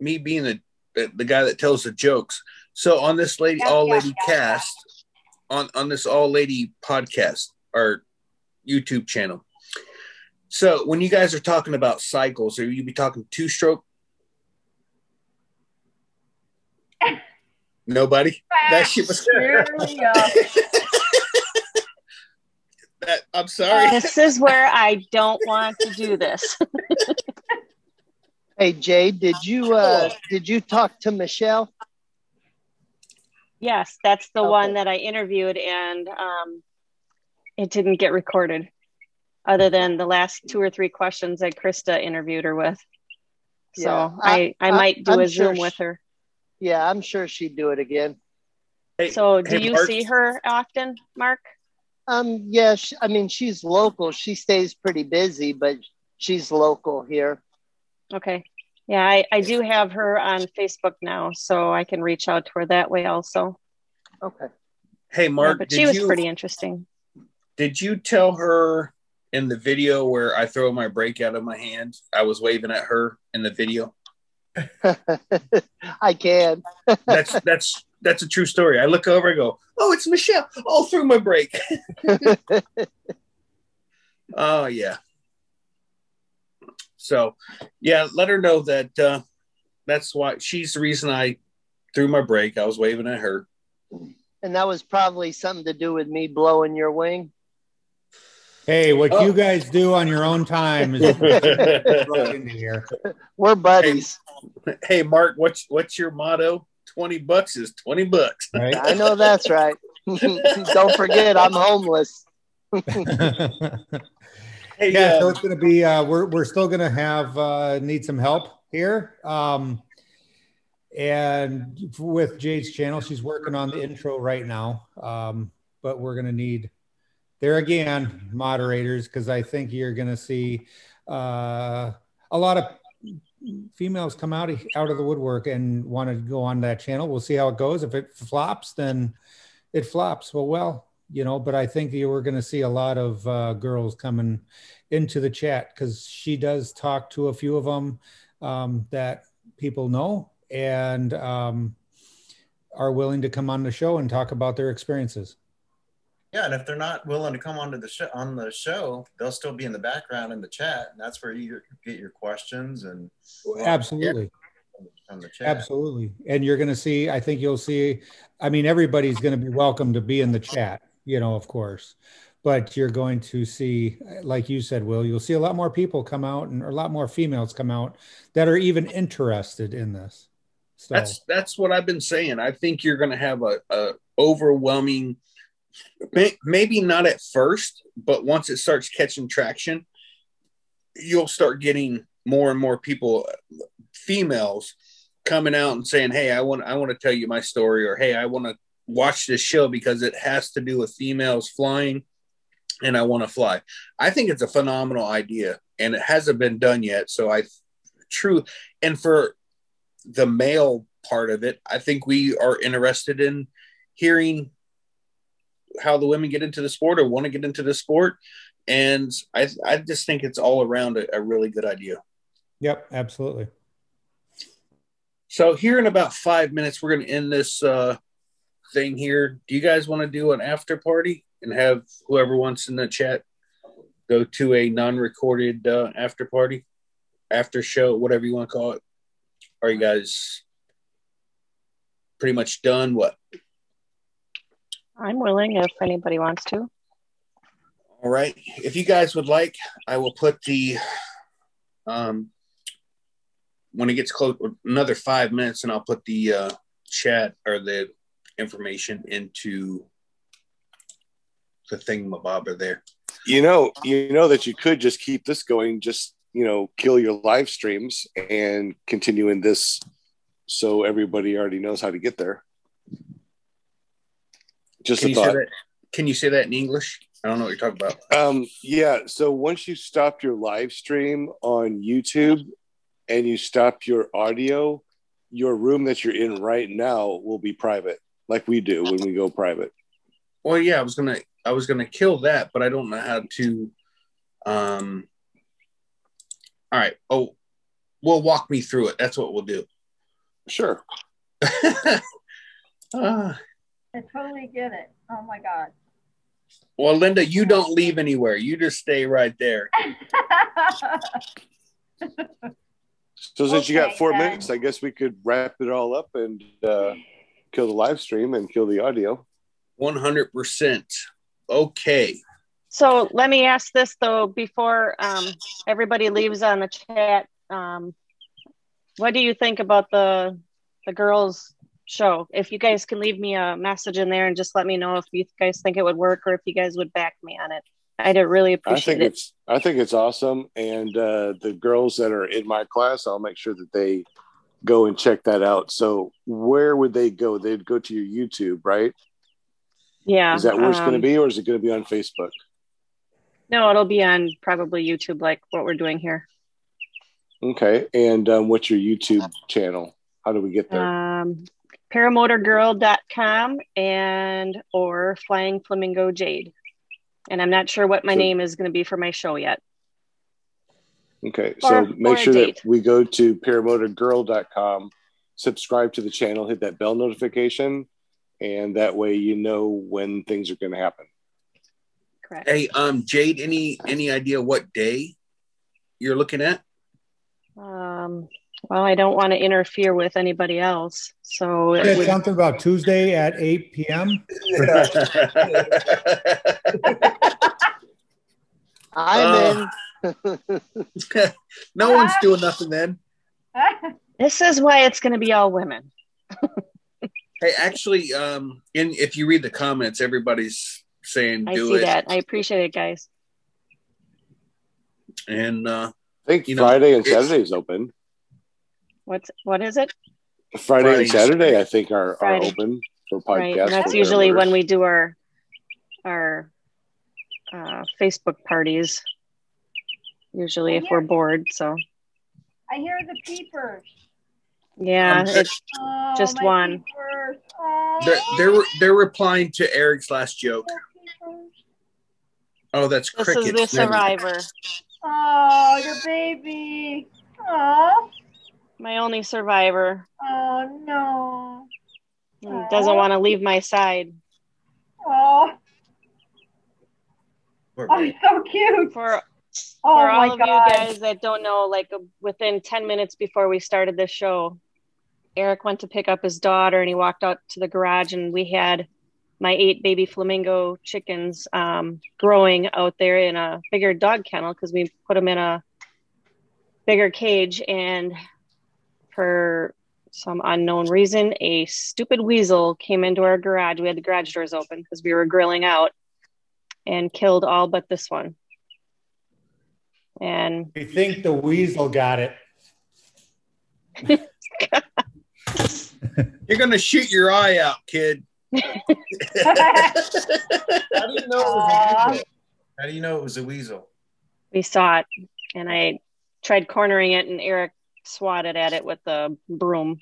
me being the, the the guy that tells the jokes. So on this lady, Yes, all yes, lady yes, cast, on on this all lady podcast or YouTube channel. So when you guys are talking about cycles, are you be talking two stroke? Nobody. That shit was. Here. That, I'm sorry. this is where I don't want to do this. Hey Jay, did you uh did you talk to Michelle? Yes, that's the Okay. one that I interviewed, and um, it didn't get recorded, other than the last two or three questions that Krista interviewed her with. So Yeah, I, I, I- might do I'm a sure Zoom she- with her. Yeah, I'm sure she'd do it again. Hey, So do hey, you Mark. see her often, Mark? Um, yeah, sh I mean she's local. She stays pretty busy, but she's local here. Okay. Yeah, I, I do have her on Facebook now, so I can reach out to her that way also. Okay. Hey, Yeah, Mark, but did she was you pretty interesting. Did you tell her in the video where I throw my brake out of my hand? I was waving at her in the video. I can. That's that's that's a true story. I look over, I go, "Oh, it's Michelle." All through my brake. oh yeah. So, yeah, let her know that uh, that's why she's the reason I threw my brake. I was waving at her. And that was probably something to do with me blowing your wing. Hey, what Oh. you guys do on your own time is right into here. We're buddies. hey, Mark, what's what's your motto? Twenty bucks is twenty bucks. Right? I know that's right. Don't forget, I'm homeless. Hey, yeah, uh, so it's going to be. Uh, we're we're still going to have uh, need some help here. Um, and with Jade's channel, she's working on the intro right now. Um, but we're going to need there again moderators because I think you're going to see uh, a lot of females come out of, out of the woodwork and want to go on that channel. We'll see how it goes. If it flops, then it flops. Well, well, you know. But I think you were going to see a lot of uh, girls coming into the chat because she does talk to a few of them um, that people know and um, are willing to come on the show and talk about their experiences. Yeah, and if they're not willing to come onto the show on the show, they'll still be in the background in the chat, and that's where you get your questions and Absolutely. on the chat. Absolutely. And you're going to see, I think you'll see, I mean, everybody's going to be welcome to be in the chat, you know, of course. But you're going to see, like you said, Will, you'll see a lot more people come out and a lot more females come out that are even interested in this. So, That's that's what I've been saying. I think you're going to have a, a overwhelming, may- maybe not at first, but once it starts catching traction, you'll start getting more and more people, females, coming out and saying, "Hey, I want I want to tell you my story," or "Hey, I want to watch this show because it has to do with females flying." And I want to fly. I think it's a phenomenal idea, and it hasn't been done yet. So I, true, and for the male part of it, I think we are interested in hearing how the women get into the sport or want to get into the sport. And I, I just think it's all around a, a really good idea. yep, absolutely. So here in about five minutes, we're going to end this uh, thing here. Do you guys want to do an after party and have whoever wants in the chat go to a non-recorded uh, after party, after show, whatever you want to call it? Are you guys pretty much done? What? I'm willing if anybody wants to. All right. If you guys would like, I will put the um when it gets close another five minutes and I'll put the uh chat or the information into the thing, thingamabobber there. You know, you know that you could just keep this going, just you know, kill your live streams and continue in this so everybody already knows how to get there. Just Can a you say thought. that? Can you say that in English? I don't know what you're talking about. Um, yeah. So once you stop your live stream on YouTube and you stop your audio, your room that you're in right now will be private, like we do when we go private. Well, yeah, I was gonna I was gonna kill that, but I don't know how to. Um. All right. Oh, well, walk me through it. That's what we'll do. Sure. Ah. I totally get it. Oh my god. well, Linda, you don't leave anywhere. You just stay right there. So since you got four then. minutes, I guess we could wrap it all up and uh, kill the live stream and kill the audio. One hundred percent. Okay. So let me ask this though before um, everybody leaves on the chat. Um, what do you think about the the girls show? If you guys can leave me a message in there and just let me know if you guys think it would work or if you guys would back me on it. I'd really appreciate I think it. it's I think it's awesome, and uh, the girls that are in my class, I'll make sure that they go and check that out. So where would they go? They'd go to your YouTube, right? Yeah. Is that where it's going to um, be, or is it going to be on Facebook? No, it'll be on probably YouTube, like what we're doing here. Okay, and um, what's your YouTube channel? How do we get there? Um, paramotorgirl.com and or flying flamingo jade. And I'm not sure what my So- name is going to be for my show yet. Okay, Or- so make sure that we go to paramotorgirl.com, subscribe to the channel, hit that bell notification, and that way you know when things are going to happen. Correct. Hey, um, Jade, any any idea what day you're looking at? Um, well, I don't want to interfere with anybody else. So it would, something about Tuesday at 8 p.m. I'm Uh, in. no one's doing nothing then. this is why it's going to be all women. Hey, actually, um, in if you read the comments, everybody's saying do I see it, that. I appreciate it, guys. and uh, I think You know, Friday and Saturday is open. What's what is it? Friday Friday. and Saturday, I think, are, are open for Right, podcasts. and that's for usually when we do our our uh, Facebook parties. Usually, if we're bored. So I hear the peepers. yeah, Um, it's Oh, Just one. Oh, they're they're they're replying to Eric's last joke. Oh, that's this crickets. is the survivor. Oh, your baby. Oh, My only survivor. oh no. Doesn't want to leave my side. Oh, Poor oh, so cute. For Oh for my all of god. you guys that don't know, like uh, within 10 minutes before we started this show, Eric went to pick up his daughter and he walked out to the garage and we had my eight baby flamingo chickens um, growing out there in a bigger dog kennel because we put them in a bigger cage and for some unknown reason a stupid weasel came into our garage we had the garage doors open because we were grilling out and killed all but this one and We think the weasel got it. You're gonna shoot your eye out, kid. How do you know it was a weasel? How do you know it was a weasel? we saw it and i tried cornering it and eric swatted at it with the broom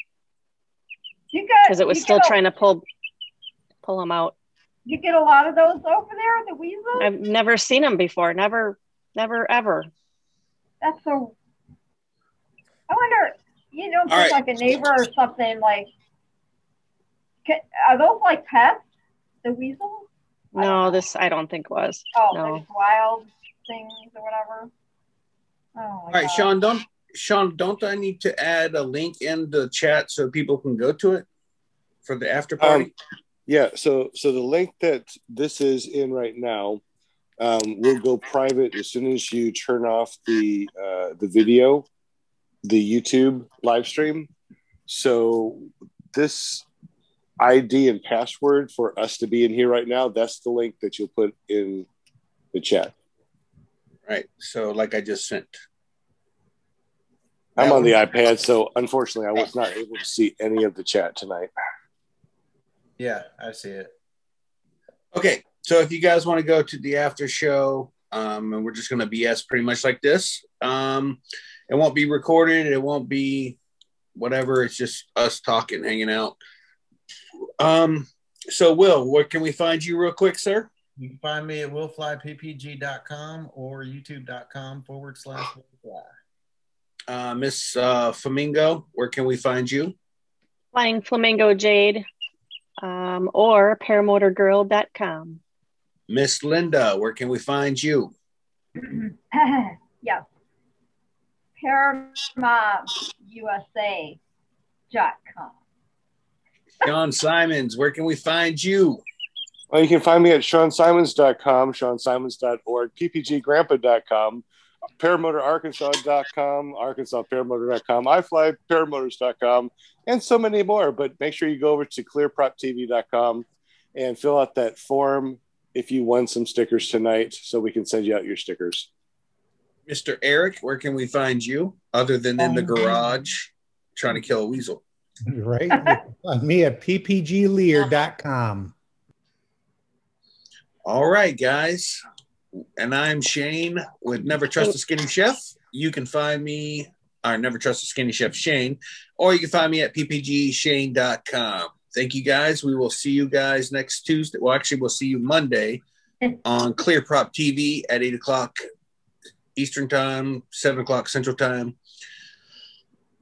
You got because it was still a- trying to pull pull him out You get a lot of those over there, the weasels. i've never seen them before never never ever That's so. I wonder. You don't think right. like a neighbor or something like. Can, are those like pets? The weasels? no this i don't think was Oh, No. they're wild. things or whatever. Oh, All right, Sean, don't Sean, don't I need to add a link in the chat so people can go to it for the after party? Um, yeah. So so the link that this is in right now um, will go private as soon as you turn off the uh, the video, the YouTube live stream. So this ID and password for us to be in here right now, that's the link that you'll put in the chat. Right. So like I just sent. I'm on the iPad, so unfortunately, I was not able to see any of the chat tonight. Yeah, I see it. Okay, so if you guys want to go to the after show, um, and we're just going to BS pretty much like this, um, it won't be recorded. It won't be whatever. It's just us talking, hanging out. Um, so Will, where can we find you real quick, sir? You can find me at willflyppg.com or youtube.com forward slash willfly. Uh, Miss uh, Flamingo, where can we find you? Flying Flamingo Jade um, or paramotorgirl.com. Miss Linda, where can we find you? yes. ParamountUSA.com. Sean Simons, where can we find you? Well, you can find me at SeanSimons.com, SeanSimons.org, PPGGrandpa.com, ParamotorArkansas.com, ArkansasParamotor.com, iFlyParamotors.com, and so many more. But make sure you go over to ClearPropTV.com and fill out that form if you won some stickers tonight so we can send you out your stickers. Mr. Eric, where can we find you other than in the um, garage trying to kill a weasel? Right. You can find me at ppglear.com. All right, guys. And I'm Shane with Never Trust a Skinny Chef. You can find me, or Never Trust a Skinny Chef Shane, or you can find me at ppgshane.com. Thank you guys. We will see you guys next Tuesday. Well, actually, we'll see you Monday on Clear Prop TV at 8 o'clock Eastern Time, 7 o'clock Central Time.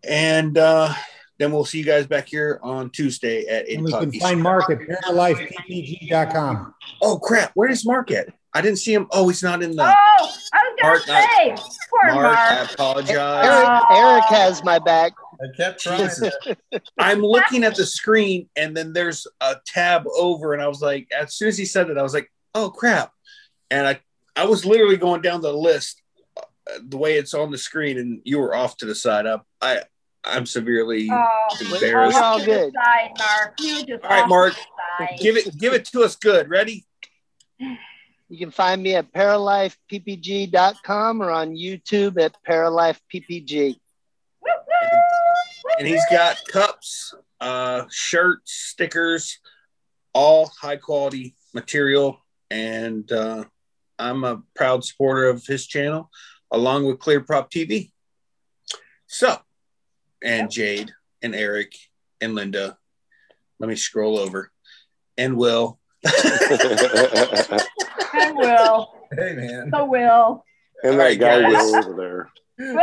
And uh, then we'll see you guys back here on Tuesday at 8 And we o'clock can Eastern find Mark at paralifeppg.com. Oh, crap. Where is Mark at? I didn't see him. Oh, he's not in the. Oh, I was gonna Mark, I- say, poor Mark, Mark. I apologize. Eric, Eric has my back. I kept trying. I'm looking at the screen and then there's a tab over, and I was like, as soon as he said it, I was like, oh crap. And I, I was literally going down the list uh, the way it's on the screen, and you were off to the side up. I, I'm severely Oh, embarrassed. We're all good. Side, Mark. All right, Mark, to the side. give it, give it to us good. Ready? You can find me at paralifeppg.com or on YouTube at paralifeppg. and he's got cups, uh, shirts, stickers, all high quality material. And uh, I'm a proud supporter of his channel, along with Clear Prop TV. So, and Jade and Eric and Linda. Let me scroll over. And Will. And Will. Hey, man. So Will. and that guy. Will over there. Will